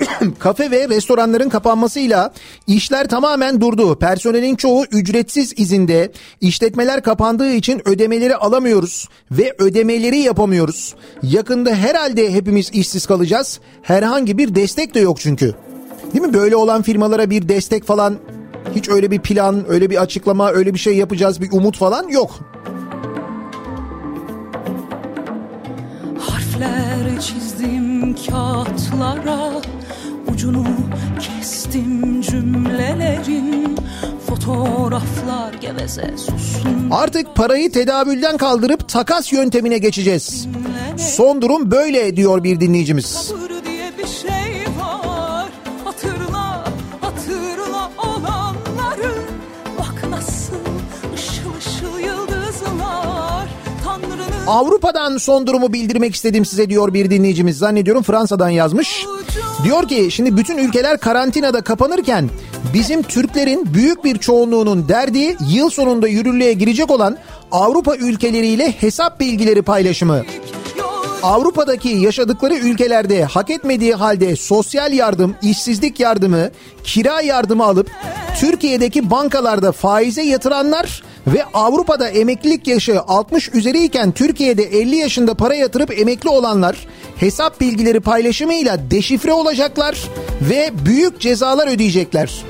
Kafe ve restoranların kapanmasıyla işler tamamen durdu. Personelin çoğu ücretsiz izinde. İşletmeler kapandığı için ödemeleri alamıyoruz ve ödemeleri yapamıyoruz. Yakında herhalde hepimiz işsiz kalacağız. Herhangi bir destek de yok çünkü. Değil mi? Böyle olan firmalara bir destek falan hiç öyle bir plan, öyle bir açıklama, öyle bir şey yapacağız, bir umut falan yok. Harfler çizdim kağıtlara Ucunu kestim cümlelerin Fotoğraflar geveze sussun Artık parayı tedavülden kaldırıp takas yöntemine geçeceğiz. Son durum böyle diyor bir dinleyicimiz. Bir şey Avrupa'dan son durumu bildirmek istedim size diyor bir dinleyicimiz. Zannediyorum Fransa'dan yazmış. Diyor ki şimdi bütün ülkeler karantinada kapanırken bizim Türklerin büyük bir çoğunluğunun derdi yıl sonunda yürürlüğe girecek olan Avrupa ülkeleriyle hesap bilgileri paylaşımı. Avrupa'daki yaşadıkları ülkelerde hak etmediği halde sosyal yardım, işsizlik yardımı, kira yardımı alıp Türkiye'deki bankalarda faize yatıranlar ve Avrupa'da emeklilik yaşı 60 üzeriyken Türkiye'de 50 yaşında para yatırıp emekli olanlar hesap bilgileri paylaşımıyla deşifre olacaklar ve büyük cezalar ödeyecekler.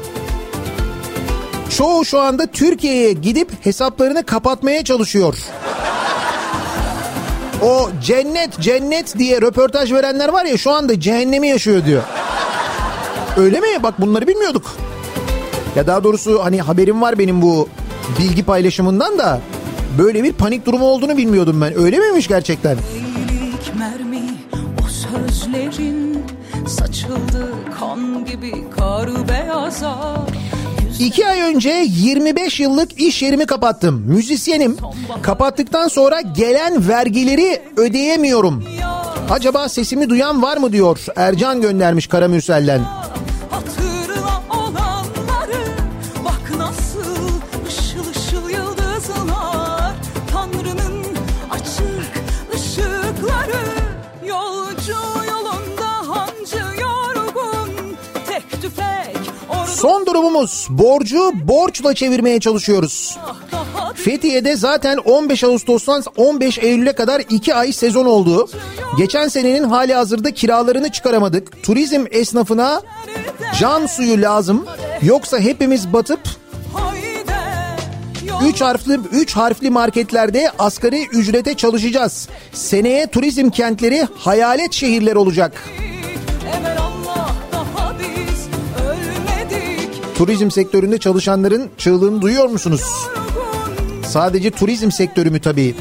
Çoğu şu anda Türkiye'ye gidip hesaplarını kapatmaya çalışıyor. O cennet cennet diye röportaj verenler var ya şu anda cehennemi yaşıyor diyor. Öyle mi? Bak bunları bilmiyorduk. Ya daha doğrusu hani haberim var benim bu bilgi paylaşımından da böyle bir panik durumu olduğunu bilmiyordum ben. Öyle miymiş gerçekten? İyilik mermi o sözlerin Saçıldı kan gibi kar beyaza İki ay önce 25 yıllık iş yerimi kapattım. Müzisyenim. Kapattıktan sonra gelen vergileri ödeyemiyorum. Acaba sesimi duyan var mı diyor Ercan göndermiş Karamürsel'den. Son durumumuz borcu borçla çevirmeye çalışıyoruz. Fethiye'de zaten 15 Ağustos'tan 15 Eylül'e kadar 2 ay sezon oldu. Geçen senenin hali hazırda kiralarını çıkaramadık. Turizm esnafına can suyu lazım. Yoksa hepimiz batıp hayde 3 harfli 3 harfli marketlerde asgari ücrete çalışacağız. Seneye turizm kentleri hayalet şehirler olacak. Evvel Turizm sektöründe çalışanların çığlığını duyuyor musunuz? Sadece turizm sektörü mü tabii?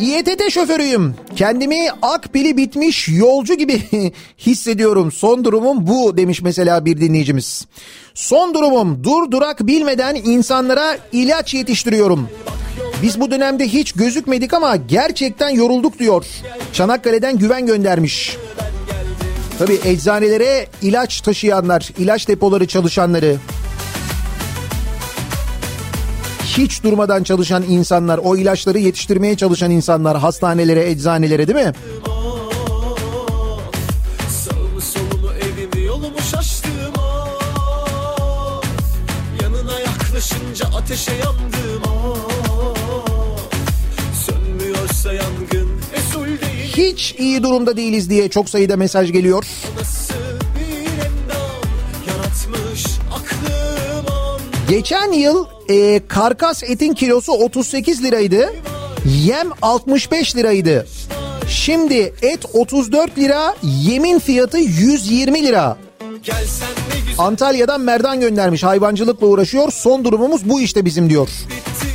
İETT şoförüyüm. Kendimi akbili bitmiş yolcu gibi hissediyorum. Son durumum bu demiş mesela bir dinleyicimiz. Son durumum dur durak bilmeden insanlara ilaç yetiştiriyorum. Biz bu dönemde hiç gözükmedik ama gerçekten yorulduk diyor. Çanakkale'den güven göndermiş. Tabii eczanelere ilaç taşıyanlar, ilaç depoları çalışanları. hiç durmadan çalışan insanlar, o ilaçları yetiştirmeye çalışan insanlar hastanelere, eczanelere değil mi? Sağımı solumu Hiç iyi durumda değiliz diye çok sayıda mesaj geliyor. Geçen yıl e, karkas etin kilosu 38 liraydı. Yem 65 liraydı. Şimdi et 34 lira, yemin fiyatı 120 lira. Antalya'dan Merdan göndermiş. Hayvancılıkla uğraşıyor. Son durumumuz bu işte bizim diyor. bitti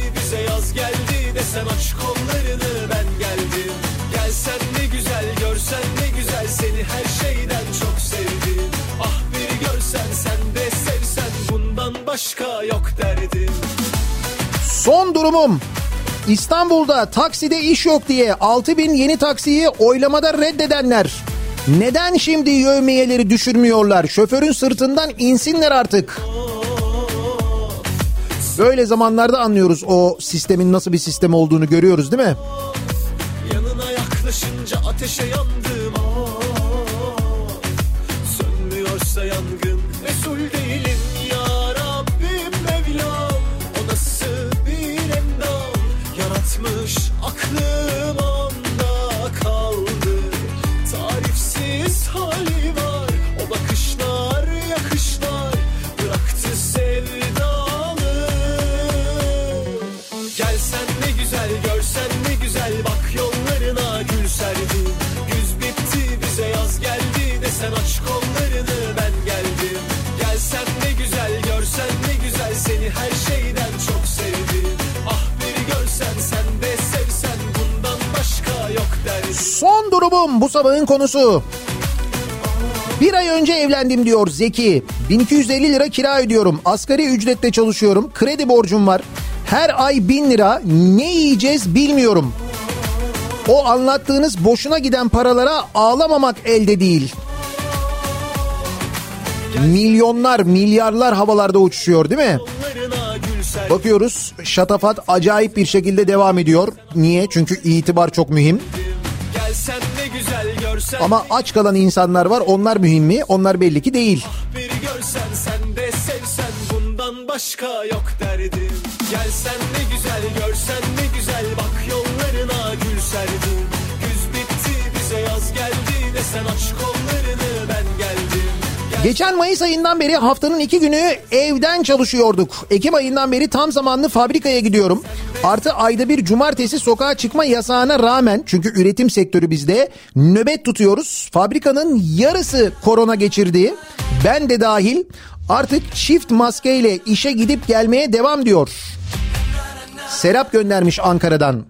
başka yok derdim Son durumum. İstanbul'da takside iş yok diye 6000 yeni taksiyi oylamada reddedenler. Neden şimdi yövmiyeleri düşürmüyorlar? Şoförün sırtından insinler artık. Böyle zamanlarda anlıyoruz o sistemin nasıl bir sistem olduğunu görüyoruz değil mi? Yanına yaklaşınca ateşe yandım Son durumum bu sabahın konusu. Bir ay önce evlendim diyor Zeki. 1250 lira kira ödüyorum. Asgari ücretle çalışıyorum. Kredi borcum var. Her ay 1000 lira. Ne yiyeceğiz bilmiyorum. O anlattığınız boşuna giden paralara ağlamamak elde değil. Milyonlar, milyarlar havalarda uçuşuyor değil mi? Bakıyoruz şatafat acayip bir şekilde devam ediyor. Niye? Çünkü itibar çok mühim. Ama aç kalan insanlar var. Onlar mühim mi? Onlar belli ki değil. Bir görsen sen de sevsen bundan başka yok derdim Gelsen Geçen Mayıs ayından beri haftanın iki günü evden çalışıyorduk. Ekim ayından beri tam zamanlı fabrikaya gidiyorum. Artı ayda bir cumartesi sokağa çıkma yasağına rağmen çünkü üretim sektörü bizde nöbet tutuyoruz. Fabrikanın yarısı korona geçirdi. Ben de dahil artık çift maskeyle işe gidip gelmeye devam diyor. Serap göndermiş Ankara'dan.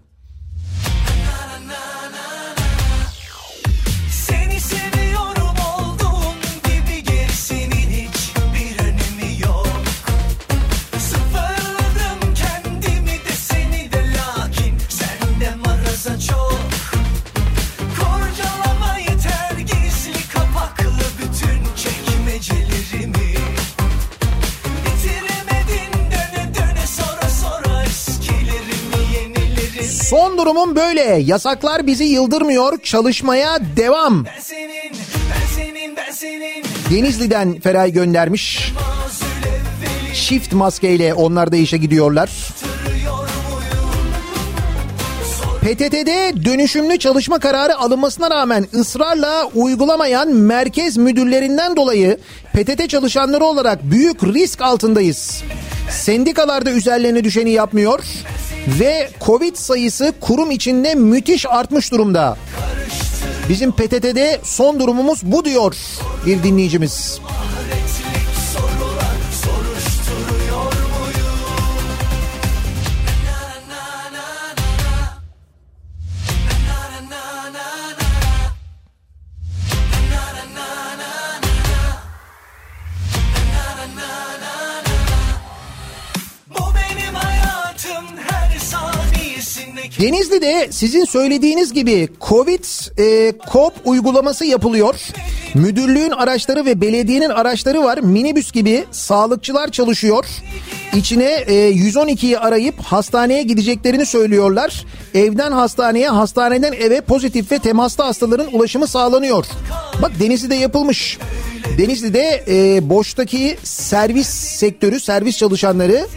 Son durumum böyle. Yasaklar bizi yıldırmıyor. Çalışmaya devam. Ben senin, ben senin, ben senin Denizli'den Feray göndermiş. Çift maskeyle onlar da işe gidiyorlar. PTT'de dönüşümlü çalışma kararı alınmasına rağmen ısrarla uygulamayan merkez müdürlerinden dolayı PTT çalışanları olarak büyük risk altındayız. Sendikalar da üzerlerine düşeni yapmıyor ve Covid sayısı kurum içinde müthiş artmış durumda. Bizim PTT'de son durumumuz bu diyor bir dinleyicimiz. Bu Denizli'de sizin söylediğiniz gibi Covid e, KOP uygulaması yapılıyor. Müdürlüğün araçları ve belediyenin araçları var. Minibüs gibi sağlıkçılar çalışıyor. İçine e, 112'yi arayıp hastaneye gideceklerini söylüyorlar. Evden hastaneye, hastaneden eve pozitif ve temaslı hastaların ulaşımı sağlanıyor. Bak Denizli'de yapılmış. Denizli'de e, boştaki servis sektörü, servis çalışanları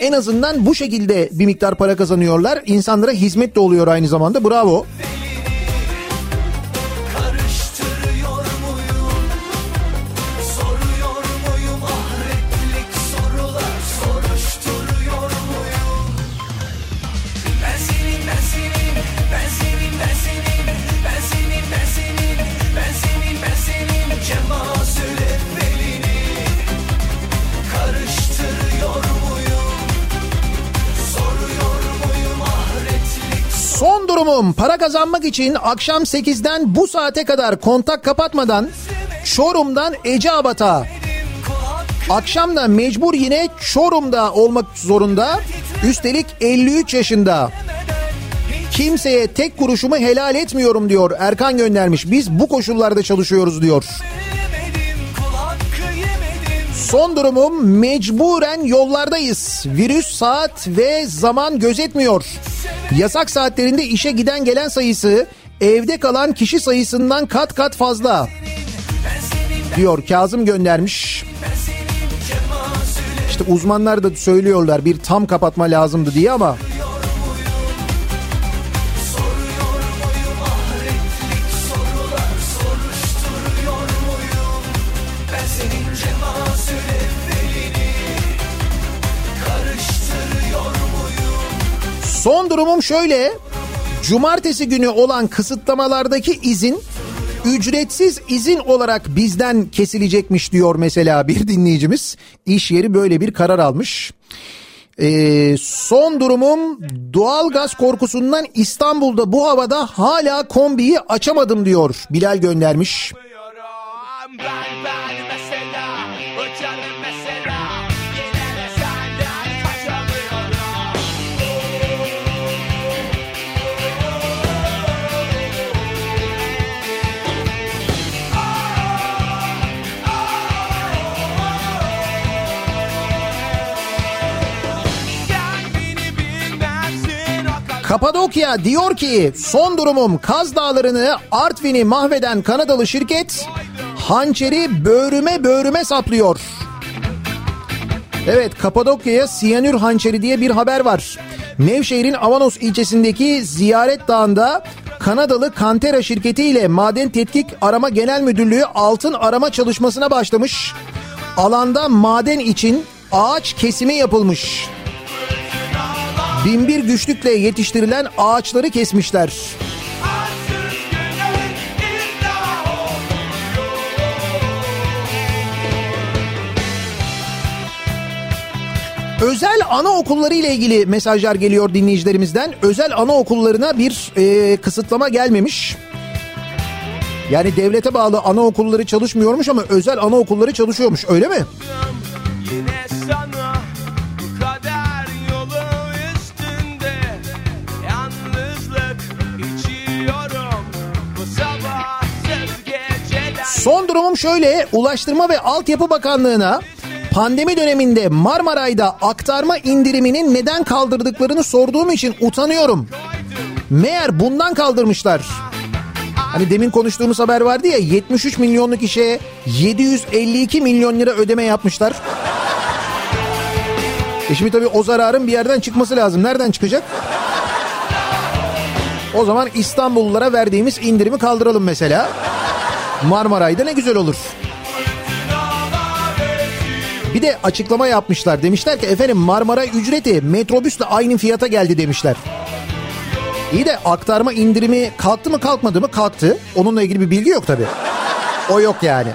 en azından bu şekilde bir miktar para kazanıyorlar. İnsanlara hizmet de oluyor aynı zamanda. Bravo. Karıştırıyor para kazanmak için akşam 8'den bu saate kadar kontak kapatmadan Çorum'dan Eceabat'a akşam da mecbur yine Çorum'da olmak zorunda. Üstelik 53 yaşında. Kimseye tek kuruşumu helal etmiyorum diyor Erkan göndermiş. Biz bu koşullarda çalışıyoruz diyor. Son durumum mecburen yollardayız. Virüs saat ve zaman gözetmiyor. Yasak saatlerinde işe giden gelen sayısı evde kalan kişi sayısından kat kat fazla. Diyor Kazım göndermiş. İşte uzmanlar da söylüyorlar bir tam kapatma lazımdı diye ama Son durumum şöyle. Cumartesi günü olan kısıtlamalardaki izin ücretsiz izin olarak bizden kesilecekmiş diyor mesela bir dinleyicimiz. İş yeri böyle bir karar almış. Ee, son durumum doğalgaz korkusundan İstanbul'da bu havada hala kombiyi açamadım diyor Bilal göndermiş. Ben ben mesela Kapadokya diyor ki son durumum Kaz Dağları'nı Artvin'i mahveden Kanadalı şirket hançeri böğrüme böğrüme saplıyor. Evet Kapadokya'ya siyanür hançeri diye bir haber var. Nevşehir'in Avanos ilçesindeki Ziyaret Dağı'nda Kanadalı Kantera şirketiyle Maden Tetkik Arama Genel Müdürlüğü altın arama çalışmasına başlamış. Alanda maden için ağaç kesimi yapılmış. Binbir güçlükle yetiştirilen ağaçları kesmişler. Özel anaokulları ile ilgili mesajlar geliyor dinleyicilerimizden. Özel anaokullarına bir e, kısıtlama gelmemiş. Yani devlete bağlı anaokulları çalışmıyormuş ama özel anaokulları çalışıyormuş öyle mi? Yine sana Son durumum şöyle Ulaştırma ve Altyapı Bakanlığı'na pandemi döneminde Marmaray'da aktarma indiriminin neden kaldırdıklarını sorduğum için utanıyorum. Meğer bundan kaldırmışlar. Hani demin konuştuğumuz haber vardı ya 73 milyonluk işe 752 milyon lira ödeme yapmışlar. E şimdi tabii o zararın bir yerden çıkması lazım. Nereden çıkacak? O zaman İstanbullulara verdiğimiz indirimi kaldıralım mesela. Marmaray'da ne güzel olur. Bir de açıklama yapmışlar. Demişler ki efendim Marmaray ücreti metrobüsle aynı fiyata geldi demişler. İyi de aktarma indirimi kalktı mı kalkmadı mı kalktı. Onunla ilgili bir bilgi yok tabii. O yok yani.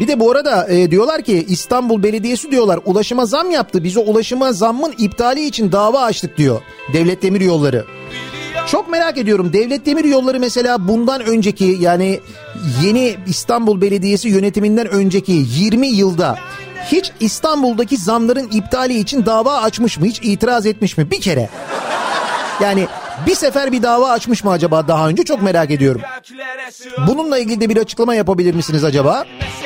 Bir de bu arada e, diyorlar ki İstanbul Belediyesi diyorlar ulaşıma zam yaptı. Biz o ulaşıma zammın iptali için dava açtık diyor. Devlet Demir Yolları. Çok merak ediyorum. Devlet Demir Yolları mesela bundan önceki yani yeni İstanbul Belediyesi yönetiminden önceki 20 yılda hiç İstanbul'daki zamların iptali için dava açmış mı? Hiç itiraz etmiş mi? Bir kere. Yani bir sefer bir dava açmış mı acaba daha önce çok merak ediyorum. Bununla ilgili de bir açıklama yapabilir misiniz acaba? mesela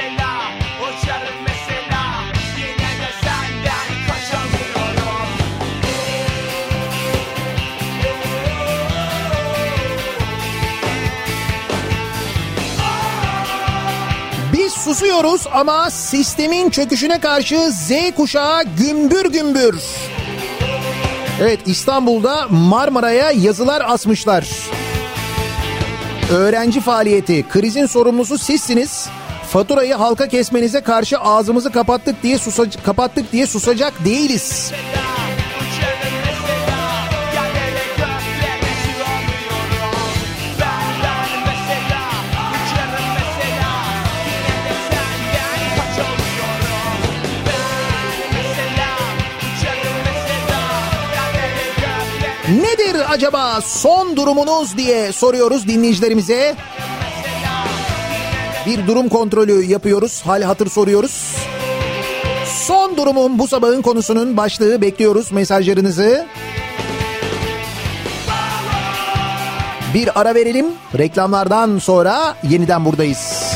susuyoruz ama sistemin çöküşüne karşı Z kuşağı gümbür gümbür. Evet İstanbul'da Marmara'ya yazılar asmışlar. Öğrenci faaliyeti, krizin sorumlusu sizsiniz. Faturayı halka kesmenize karşı ağzımızı kapattık diye susa- kapattık diye susacak değiliz. Uçarım Nedir acaba son durumunuz diye soruyoruz dinleyicilerimize. Bir durum kontrolü yapıyoruz, hal hatır soruyoruz. Son durumun bu sabahın konusunun başlığı bekliyoruz mesajlarınızı. Bir ara verelim. Reklamlardan sonra yeniden buradayız.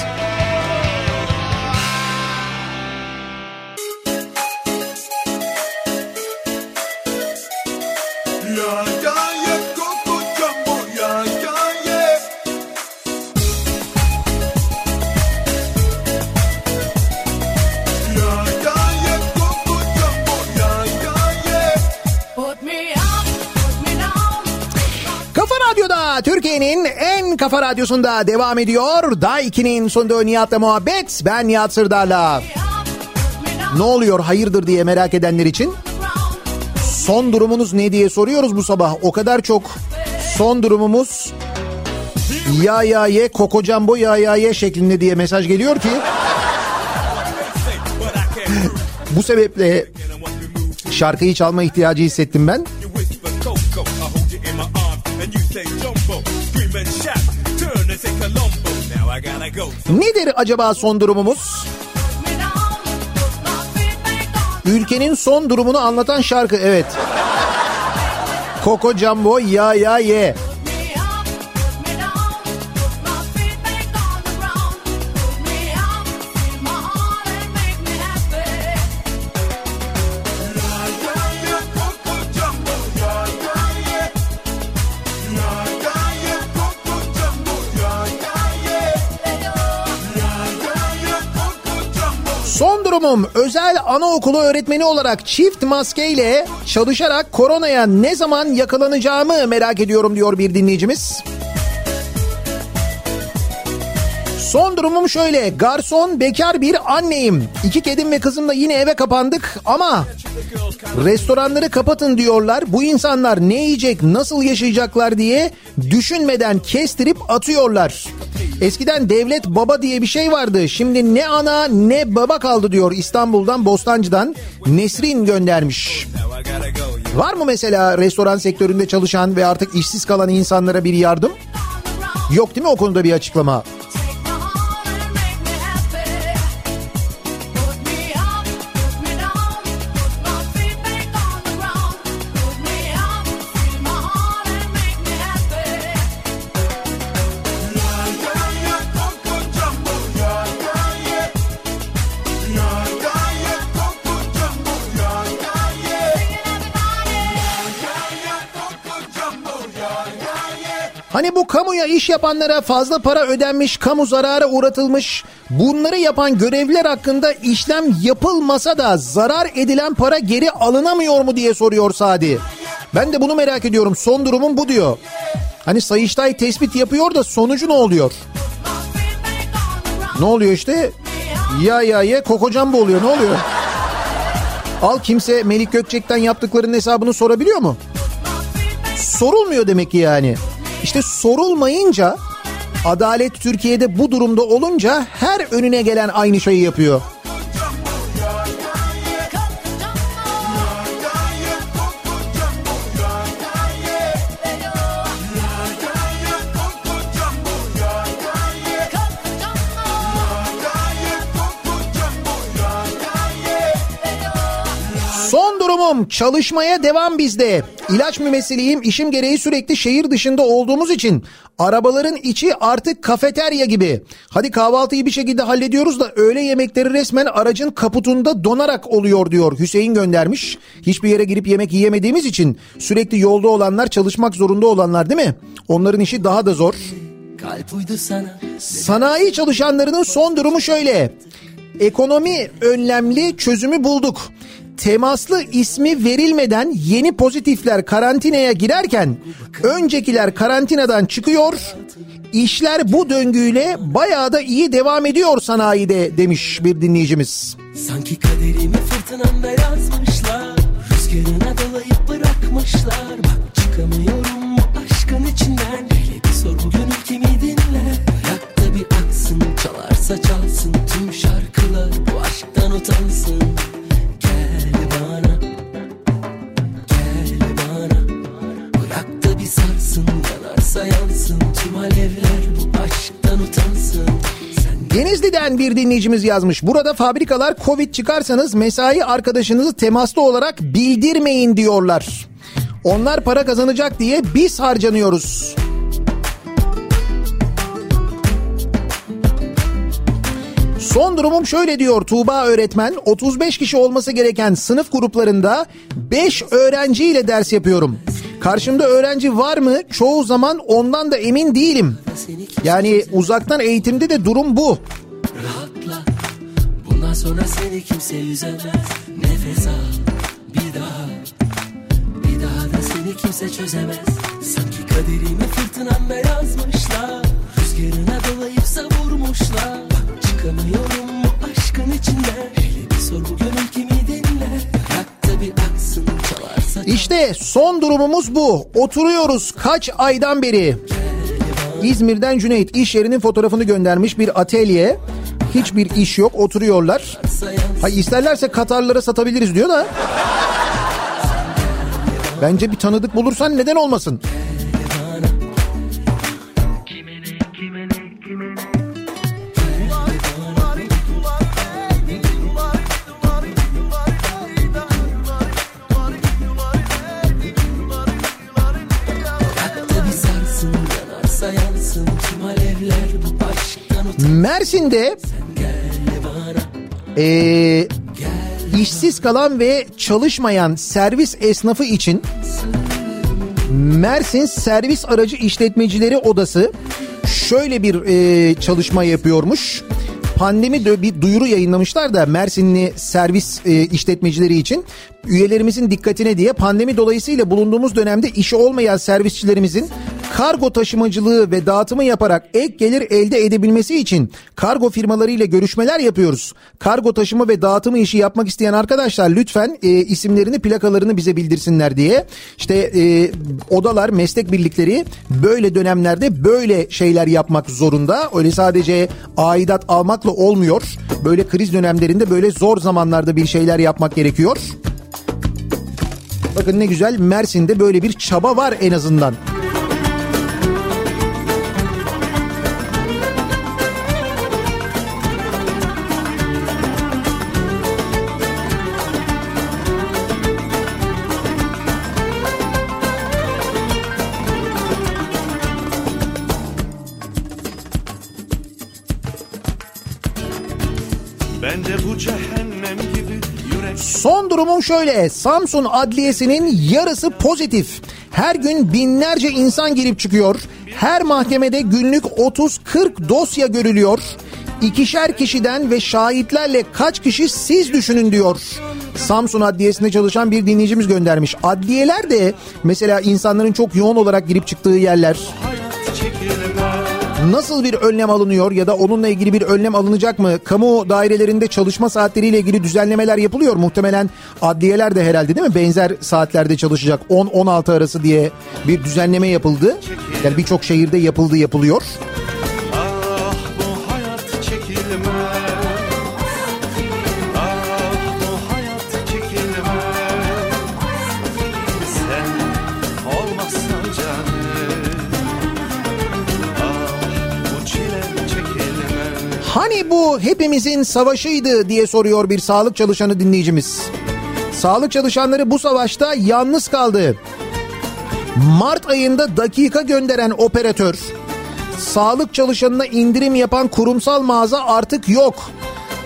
Kafa radyosunda devam ediyor. Day 2'nin sonunda Nihat'la muhabbet. Ben Nihat Sırdar'la. Ne oluyor hayırdır diye merak edenler için son durumunuz ne diye soruyoruz bu sabah. O kadar çok son durumumuz ya ya ye koko jumbo ya ya ye şeklinde diye mesaj geliyor ki bu sebeple şarkıyı çalma ihtiyacı hissettim ben. Nedir acaba son durumumuz? Ülkenin son durumunu anlatan şarkı evet. Koko Jumbo ya ya ye. Durumum özel anaokulu öğretmeni olarak çift maskeyle çalışarak koronaya ne zaman yakalanacağımı merak ediyorum diyor bir dinleyicimiz. Son durumum şöyle. Garson bekar bir anneyim. İki kedim ve kızımla yine eve kapandık ama restoranları kapatın diyorlar. Bu insanlar ne yiyecek, nasıl yaşayacaklar diye düşünmeden kestirip atıyorlar. Eskiden devlet baba diye bir şey vardı. Şimdi ne ana ne baba kaldı diyor İstanbul'dan Bostancı'dan Nesrin göndermiş. Var mı mesela restoran sektöründe çalışan ve artık işsiz kalan insanlara bir yardım? Yok değil mi o konuda bir açıklama? Bu kamuya iş yapanlara fazla para ödenmiş, kamu zarara uğratılmış. Bunları yapan görevliler hakkında işlem yapılmasa da zarar edilen para geri alınamıyor mu diye soruyor Sadi. Ben de bunu merak ediyorum. Son durumum bu diyor. Hani Sayıştay tespit yapıyor da sonucu ne oluyor? Ne oluyor işte? Ya ya ye kokocambo oluyor ne oluyor? Al kimse Melik Gökçek'ten yaptıklarının hesabını sorabiliyor mu? Sorulmuyor demek ki yani. İşte sorulmayınca adalet Türkiye'de bu durumda olunca her önüne gelen aynı şeyi yapıyor. Durumum çalışmaya devam bizde. İlaç mümessiliyim işim gereği sürekli şehir dışında olduğumuz için arabaların içi artık kafeterya gibi. Hadi kahvaltıyı bir şekilde hallediyoruz da öğle yemekleri resmen aracın kaputunda donarak oluyor diyor Hüseyin göndermiş. Hiçbir yere girip yemek yiyemediğimiz için sürekli yolda olanlar çalışmak zorunda olanlar değil mi? Onların işi daha da zor. Kalp uydu sana Sanayi çalışanlarının son durumu şöyle. Ekonomi önlemli çözümü bulduk. Temaslı ismi verilmeden yeni pozitifler karantinaya girerken öncekiler karantinadan çıkıyor. İşler bu döngüyle bayağı da iyi devam ediyor sanayide demiş bir dinleyicimiz. Sanki kaderimi fırtınamda yazmışlar Rüzgarına dolayıp bırakmışlar Bak çıkamıyorum bu aşkın içinden Hele bir sor bugün kimi dinle Bırak da bir aksın çalarsa çalsın Tüm şarkılar bu aşktan utansın bana bir Denizli'den bir dinleyicimiz yazmış. Burada fabrikalar Covid çıkarsanız mesai arkadaşınızı temaslı olarak bildirmeyin diyorlar. Onlar para kazanacak diye biz harcanıyoruz. Son durumum şöyle diyor Tuğba öğretmen. 35 kişi olması gereken sınıf gruplarında 5 öğrenciyle ders yapıyorum. Karşımda öğrenci var mı? Çoğu zaman ondan da emin değilim. Yani uzaktan eğitimde de durum bu. rahatla Bundan sonra seni kimse üzemez Nefes al bir daha Bir daha da seni kimse çözemez Sanki kaderimi fırtınamda yazmışlar Rüzgarına dolayıp savurmuşlar Bak çıkamıyorum bu aşkın içinden Hele bir sor bu gönül kimi dinle Bırak da bir aksın çalarsa İşte son durumumuz bu. Oturuyoruz kaç aydan beri. İzmir'den Cüneyt iş yerinin fotoğrafını göndermiş bir atölye. Hiçbir iş yok oturuyorlar. Ha isterlerse Katarlara satabiliriz diyor da. Bence bir tanıdık bulursan neden olmasın? Mersin'de eee, işsiz kalan ve çalışmayan servis esnafı için Mersin Servis Aracı İşletmecileri Odası şöyle bir eee, çalışma yapıyormuş. Pandemi de bir duyuru yayınlamışlar da Mersinli servis eee, işletmecileri için üyelerimizin dikkatine diye pandemi dolayısıyla bulunduğumuz dönemde işi olmayan servisçilerimizin kargo taşımacılığı ve dağıtımı yaparak ek gelir elde edebilmesi için kargo firmalarıyla görüşmeler yapıyoruz. Kargo taşıma ve dağıtımı işi yapmak isteyen arkadaşlar lütfen e, isimlerini plakalarını bize bildirsinler diye. İşte e, odalar meslek birlikleri böyle dönemlerde böyle şeyler yapmak zorunda. Öyle sadece aidat almakla olmuyor. Böyle kriz dönemlerinde böyle zor zamanlarda bir şeyler yapmak gerekiyor. Bakın ne güzel Mersin'de böyle bir çaba var en azından. Son durumum şöyle. Samsun Adliyesi'nin yarısı pozitif. Her gün binlerce insan girip çıkıyor. Her mahkemede günlük 30-40 dosya görülüyor. İkişer kişiden ve şahitlerle kaç kişi siz düşünün diyor. Samsun Adliyesi'nde çalışan bir dinleyicimiz göndermiş. Adliyeler de mesela insanların çok yoğun olarak girip çıktığı yerler. çekilmez Nasıl bir önlem alınıyor ya da onunla ilgili bir önlem alınacak mı? Kamu dairelerinde çalışma saatleriyle ilgili düzenlemeler yapılıyor. Muhtemelen adliyeler de herhalde değil mi? Benzer saatlerde çalışacak. 10-16 arası diye bir düzenleme yapıldı. Yani birçok şehirde yapıldı yapılıyor. Bu hepimizin savaşıydı diye soruyor bir sağlık çalışanı dinleyicimiz. Sağlık çalışanları bu savaşta yalnız kaldı. Mart ayında dakika gönderen operatör, sağlık çalışanına indirim yapan kurumsal mağaza artık yok.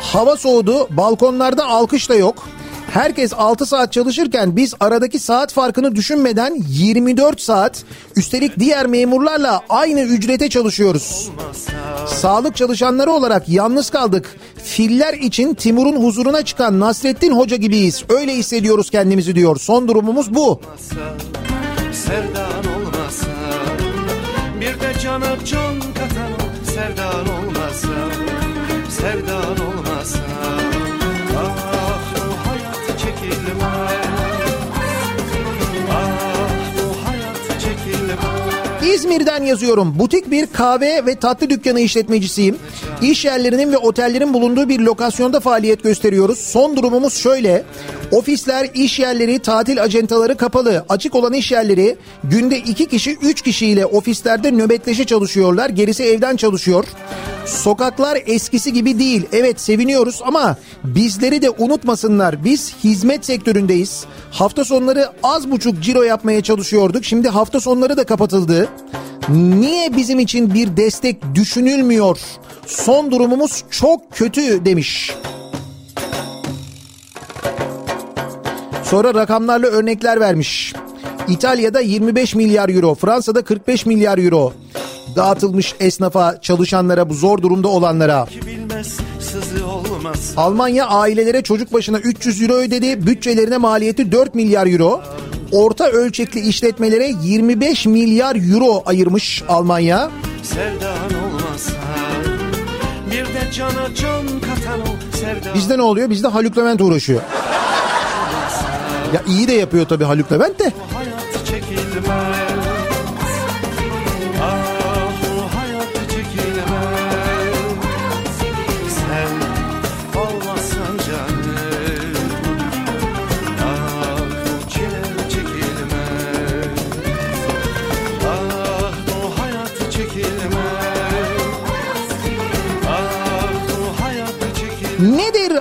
Hava soğudu, balkonlarda alkış da yok. Herkes 6 saat çalışırken biz aradaki saat farkını düşünmeden 24 saat üstelik diğer memurlarla aynı ücrete çalışıyoruz. Sağlık çalışanları olarak yalnız kaldık. Filler için Timur'un huzuruna çıkan Nasrettin Hoca gibiyiz. Öyle hissediyoruz kendimizi diyor. Son durumumuz bu. Sevdan olmasa Bir de cana can katan o Sevdan olmasa Sevdan İzmir'den yazıyorum. Butik bir kahve ve tatlı dükkanı işletmecisiyim. İş yerlerinin ve otellerin bulunduğu bir lokasyonda faaliyet gösteriyoruz. Son durumumuz şöyle. Ofisler, iş yerleri, tatil acentaları kapalı. Açık olan iş yerleri günde iki kişi, üç kişiyle ofislerde nöbetleşe çalışıyorlar. Gerisi evden çalışıyor. Sokaklar eskisi gibi değil. Evet seviniyoruz ama bizleri de unutmasınlar. Biz hizmet sektöründeyiz. Hafta sonları az buçuk ciro yapmaya çalışıyorduk. Şimdi hafta sonları da kapatıldı. Niye bizim için bir destek düşünülmüyor? Son durumumuz çok kötü demiş. Sonra rakamlarla örnekler vermiş. İtalya'da 25 milyar euro, Fransa'da 45 milyar euro dağıtılmış esnafa, çalışanlara, bu zor durumda olanlara. Bilmez Almanya ailelere çocuk başına 300 euro ödedi. Bütçelerine maliyeti 4 milyar euro. Orta ölçekli işletmelere 25 milyar euro ayırmış Almanya. Bizde ne oluyor? Bizde Haluk Levent uğraşıyor. Ya iyi de yapıyor tabii Haluk Levent de.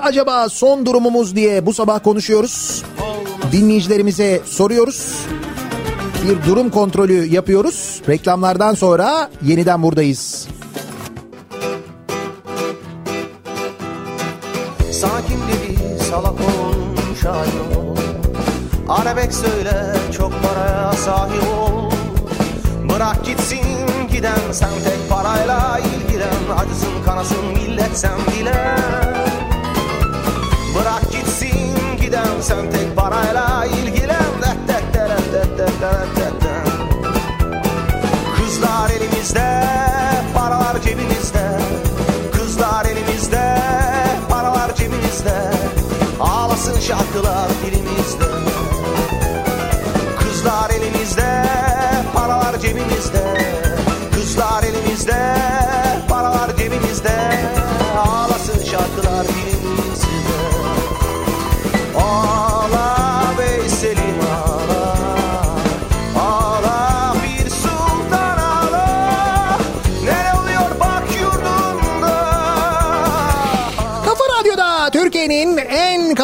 Acaba son durumumuz diye bu sabah konuşuyoruz. Dinleyicilerimize soruyoruz. Bir durum kontrolü yapıyoruz. Reklamlardan sonra yeniden buradayız. Sakin bir salak ol şair ol Arabek söyle çok paraya sahip ol Bırak gitsin giden sen tek parayla ilgilen Acısın kanasın millet sen bile sen tek parayla ilgilen Det, det, det, det, det, det, det, det. Kızlar elimizde, paralar cebimizde. Kızlar elimizde, paralar cebimizde. Ağlasın şarkılar dilimizde.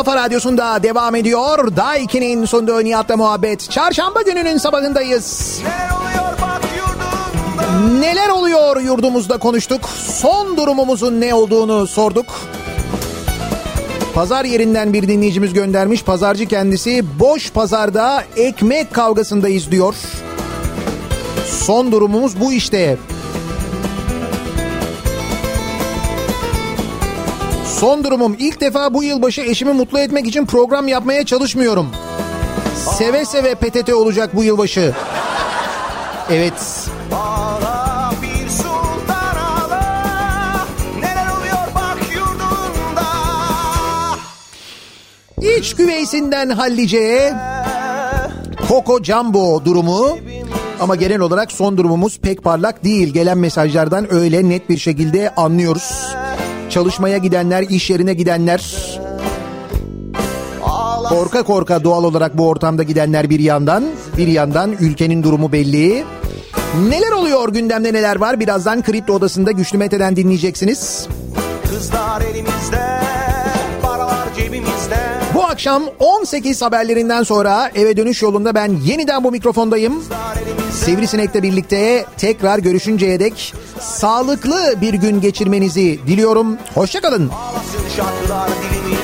Kafa radyosunda devam ediyor. Daiki'nin sunduğu Nihat'la muhabbet. Çarşamba gününün sabahındayız. Ne oluyor bak yurdunda Neler oluyor yurdumuzda konuştuk. Son durumumuzun ne olduğunu sorduk. Pazar yerinden bir dinleyicimiz göndermiş. Pazarcı kendisi boş pazarda ekmek kavgasındayız diyor. Son durumumuz bu işte. Son durumum ilk defa bu yılbaşı eşimi mutlu etmek için program yapmaya çalışmıyorum. Seve seve PTT olacak bu yılbaşı. Evet. İç güveysinden hallice Coco Jumbo durumu ama genel olarak son durumumuz pek parlak değil. Gelen mesajlardan öyle net bir şekilde anlıyoruz. Çalışmaya gidenler, iş yerine gidenler, korka korka doğal olarak bu ortamda gidenler bir yandan, bir yandan ülkenin durumu belli. Neler oluyor gündemde neler var birazdan Kripto Odası'nda Güçlü Mete'den dinleyeceksiniz. Kızlar elimizde akşam 18 haberlerinden sonra eve dönüş yolunda ben yeniden bu mikrofondayım. Sivrisinek'le birlikte tekrar görüşünceye dek sağlıklı bir gün geçirmenizi diliyorum. Hoşçakalın. Ağlasın şarkılar dilimi